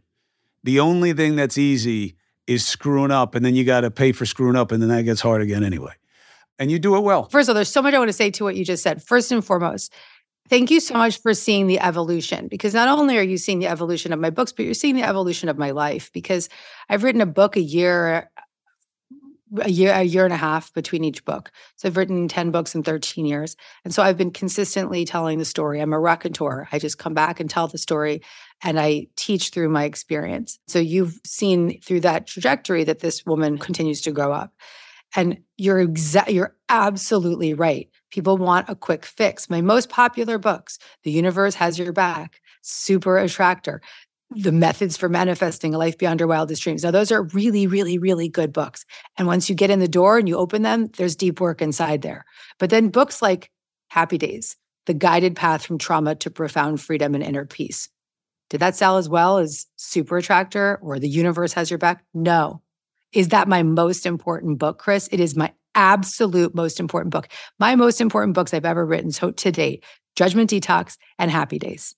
Speaker 1: The only thing that's easy is screwing up, and then you got to pay for screwing up, and then that gets hard again anyway. And you do it well.
Speaker 2: First of all, there's so much I want to say to what you just said. First and foremost, thank you so much for seeing the evolution because not only are you seeing the evolution of my books, but you're seeing the evolution of my life because I've written a book a year a year a year and a half between each book. So I've written 10 books in 13 years. And so I've been consistently telling the story. I'm a raconteur. I just come back and tell the story and I teach through my experience. So you've seen through that trajectory that this woman continues to grow up. And you're exact you're absolutely right. People want a quick fix. My most popular books, The Universe Has Your Back, Super Attractor, The Methods for Manifesting a Life Beyond Your Wildest Dreams. Now, those are really, really, really good books. And once you get in the door and you open them, there's deep work inside there. But then books like Happy Days, The Guided Path from Trauma to Profound Freedom and Inner Peace. Did that sell as well as Super Attractor or The Universe Has Your Back? No. Is that my most important book, Chris? It is my absolute most important book. My most important books I've ever written so to date Judgment Detox and Happy Days.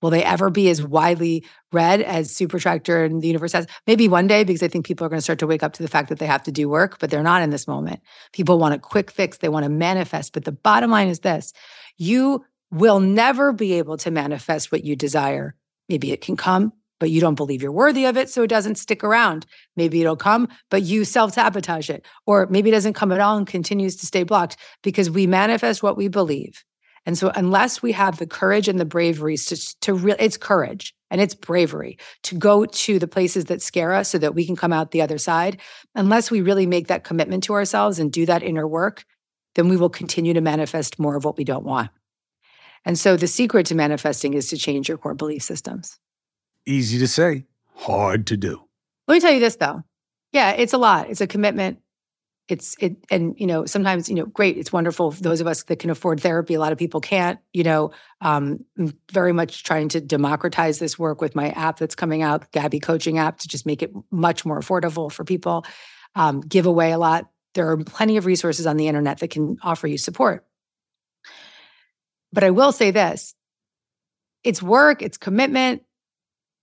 Speaker 2: Will they ever be as widely read as Super Attractor and the universe has? Maybe one day, because I think people are going to start to wake up to the fact that they have to do work, but they're not in this moment. People want a quick fix, they want to manifest. But the bottom line is this you will never be able to manifest what you desire. Maybe it can come, but you don't believe you're worthy of it, so it doesn't stick around. Maybe it'll come, but you self sabotage it. Or maybe it doesn't come at all and continues to stay blocked because we manifest what we believe. And so, unless we have the courage and the bravery to, to re- it's courage and it's bravery to go to the places that scare us so that we can come out the other side, unless we really make that commitment to ourselves and do that inner work, then we will continue to manifest more of what we don't want. And so, the secret to manifesting is to change your core belief systems.
Speaker 1: Easy to say, hard to do.
Speaker 2: Let me tell you this though. Yeah, it's a lot. It's a commitment. It's it and you know, sometimes, you know, great. It's wonderful for those of us that can afford therapy. A lot of people can't, you know. Um, I'm very much trying to democratize this work with my app that's coming out, Gabby Coaching app, to just make it much more affordable for people. Um, give away a lot. There are plenty of resources on the internet that can offer you support. But I will say this it's work, it's commitment,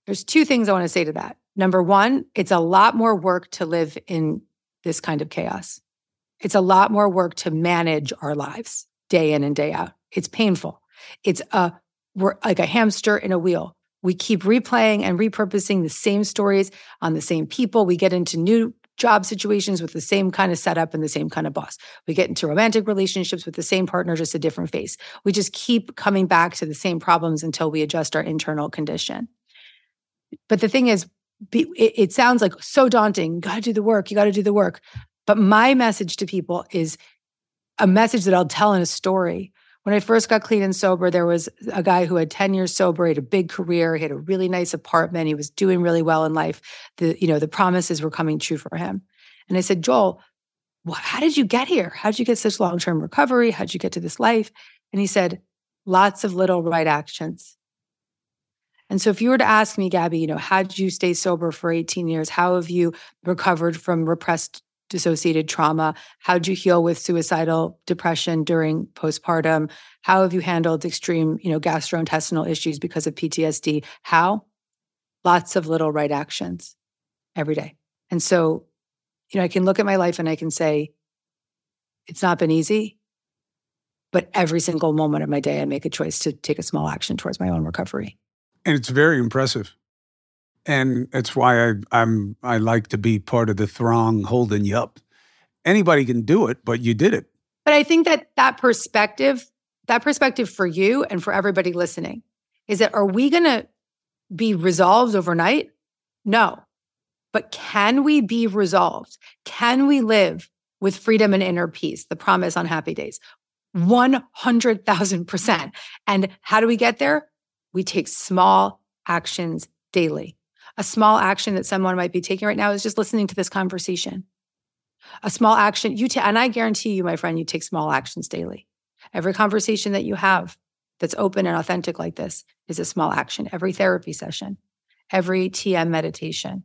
Speaker 2: there's two things I want to say to that. Number one, it's a lot more work to live in this kind of chaos. It's a lot more work to manage our lives day in and day out. It's painful. It's a we're like a hamster in a wheel. We keep replaying and repurposing the same stories on the same people. We get into new job situations with the same kind of setup and the same kind of boss. We get into romantic relationships with the same partner, just a different face. We just keep coming back to the same problems until we adjust our internal condition. But the thing is, be, it, it sounds like so daunting. You got to do the work. You got to do the work. But my message to people is a message that I'll tell in a story. When I first got clean and sober, there was a guy who had 10 years sober, he had a big career, he had a really nice apartment, he was doing really well in life. The, you know, the promises were coming true for him. And I said, Joel, how did you get here? How did you get such long-term recovery? How did you get to this life? And he said, lots of little right actions. And so if you were to ask me, Gabby, you know, how did you stay sober for 18 years? How have you recovered from repressed dissociated trauma? How did you heal with suicidal depression during postpartum? How have you handled extreme, you know, gastrointestinal issues because of PTSD? How? Lots of little right actions every day. And so, you know, I can look at my life and I can say, it's not been easy, but every single moment of my day, I make a choice to take a small action towards my own recovery
Speaker 1: and it's very impressive. And that's why I, I'm I like to be part of the throng holding you up. Anybody can do it, but you did it.
Speaker 2: But I think that that perspective, that perspective for you and for everybody listening, is that are we going to be resolved overnight? No. But can we be resolved? Can we live with freedom and inner peace? The promise on happy days. 100,000%. And how do we get there? We take small actions daily. A small action that someone might be taking right now is just listening to this conversation. A small action, you ta- and I guarantee you, my friend, you take small actions daily. Every conversation that you have that's open and authentic like this is a small action. Every therapy session, every TM meditation,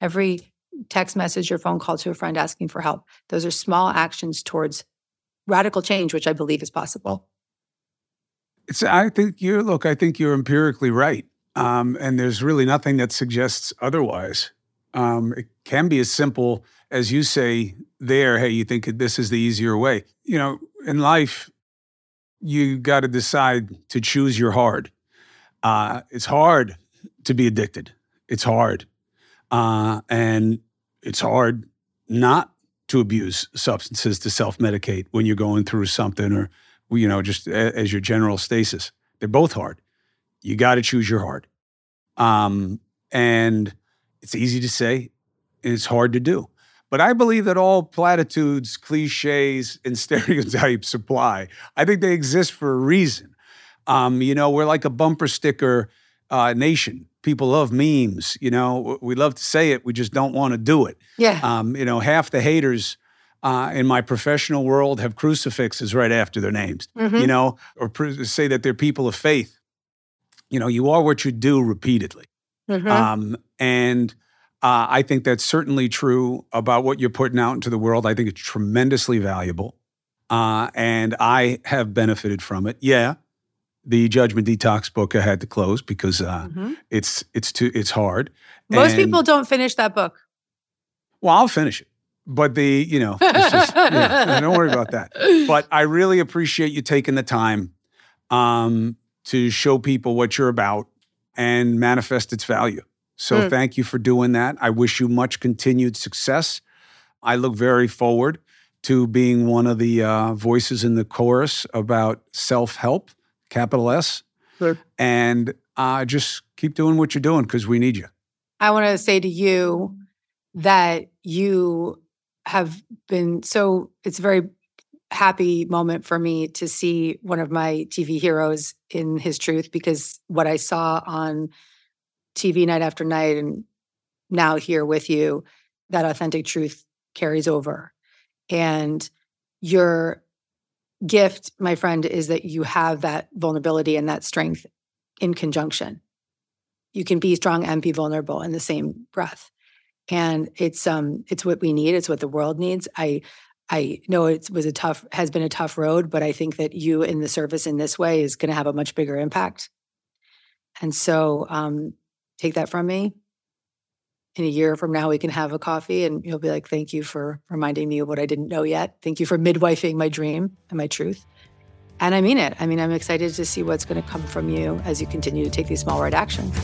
Speaker 2: every text message or phone call to a friend asking for help. Those are small actions towards radical change, which I believe is possible.
Speaker 1: It's, I think you're, look, I think you're empirically right. Um, and there's really nothing that suggests otherwise. Um, it can be as simple as you say there, hey, you think this is the easier way. You know, in life, you got to decide to choose your hard. Uh, it's hard to be addicted. It's hard. Uh, and it's hard not to abuse substances to self medicate when you're going through something or, you know, just a, as your general stasis. They're both hard. You got to choose your hard. Um, and it's easy to say, it's hard to do. But I believe that all platitudes, cliches, and stereotypes apply. I think they exist for a reason. Um, you know, we're like a bumper sticker uh, nation. People love memes. You know, we love to say it, we just don't want to do it.
Speaker 2: Yeah.
Speaker 1: Um, you know, half the haters uh, in my professional world have crucifixes right after their names.
Speaker 2: Mm-hmm.
Speaker 1: You know, or pr- say that they're people of faith. You know, you are what you do repeatedly.
Speaker 2: Mhm.
Speaker 1: Um, and uh, I think that's certainly true about what you're putting out into the world. I think it's tremendously valuable. Uh, and I have benefited from it. Yeah. The Judgment Detox book I had to close because uh,
Speaker 2: Mhm.
Speaker 1: it's it's too it's hard.
Speaker 2: Most
Speaker 1: And-
Speaker 2: people don't finish that book.
Speaker 1: Well, I'll finish it, but the you know, just, yeah, don't worry about that. But I really appreciate you taking the time um, to show people what you're about and manifest its value. So
Speaker 2: Mm.
Speaker 1: thank you for doing that. I wish you much continued success. I look very forward to being one of the uh, voices in the chorus about self help, capital S.
Speaker 2: Sure.
Speaker 1: And uh, just keep doing what you're doing because we need you.
Speaker 2: I want to say to you that you have been so, it's a very happy moment for me to see one of my TV heroes in his truth because what I saw on TV night after night and now here with you, that authentic truth carries over. And your gift, my friend, is that you have that vulnerability and that strength in conjunction. You can be strong and be vulnerable in the same breath. And it's um it's what we need, it's what the world needs. I I know it was a tough has been a tough road, but I think that you in the service in this way is going to have a much bigger impact. And so um take that from me. In a year from now, we can have a coffee and you'll be like, thank you for reminding me of what I didn't know yet. Thank you for midwifing my dream and my truth. And I mean it. I mean, I'm excited to see what's going to come from you as you continue to take these small right actions.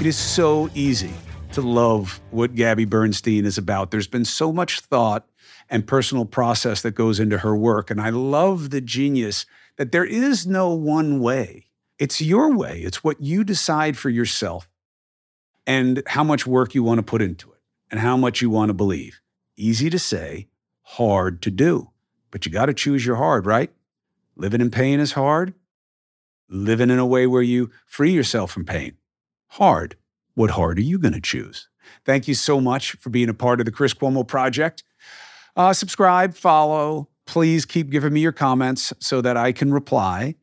Speaker 1: It is so easy to love what Gabby Bernstein is about. There's been so much thought and personal process that goes into her work. And I love the genius that there is no one way. It's your way, it's what you decide for yourself and how much work you want to put into it and how much you want to believe. Easy to say, hard to do. But you got to choose your hard, right? Living in pain is hard. Living in a way where you free yourself from pain hard. What hard are you going to choose? Thank you so much for being a part of the Chris Cuomo Project. Uh, subscribe, follow. Please keep giving me your comments so that I can reply.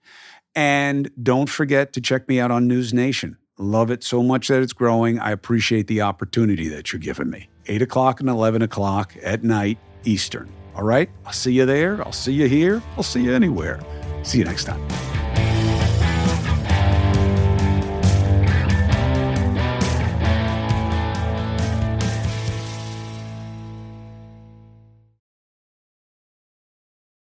Speaker 1: And don't forget to check me out on News Nation. Love it so much that it's growing. I appreciate the opportunity that you're giving me. 8 o'clock and 11 o'clock at night Eastern. All right? I'll see you there. I'll see you here. I'll see you anywhere. See you next time.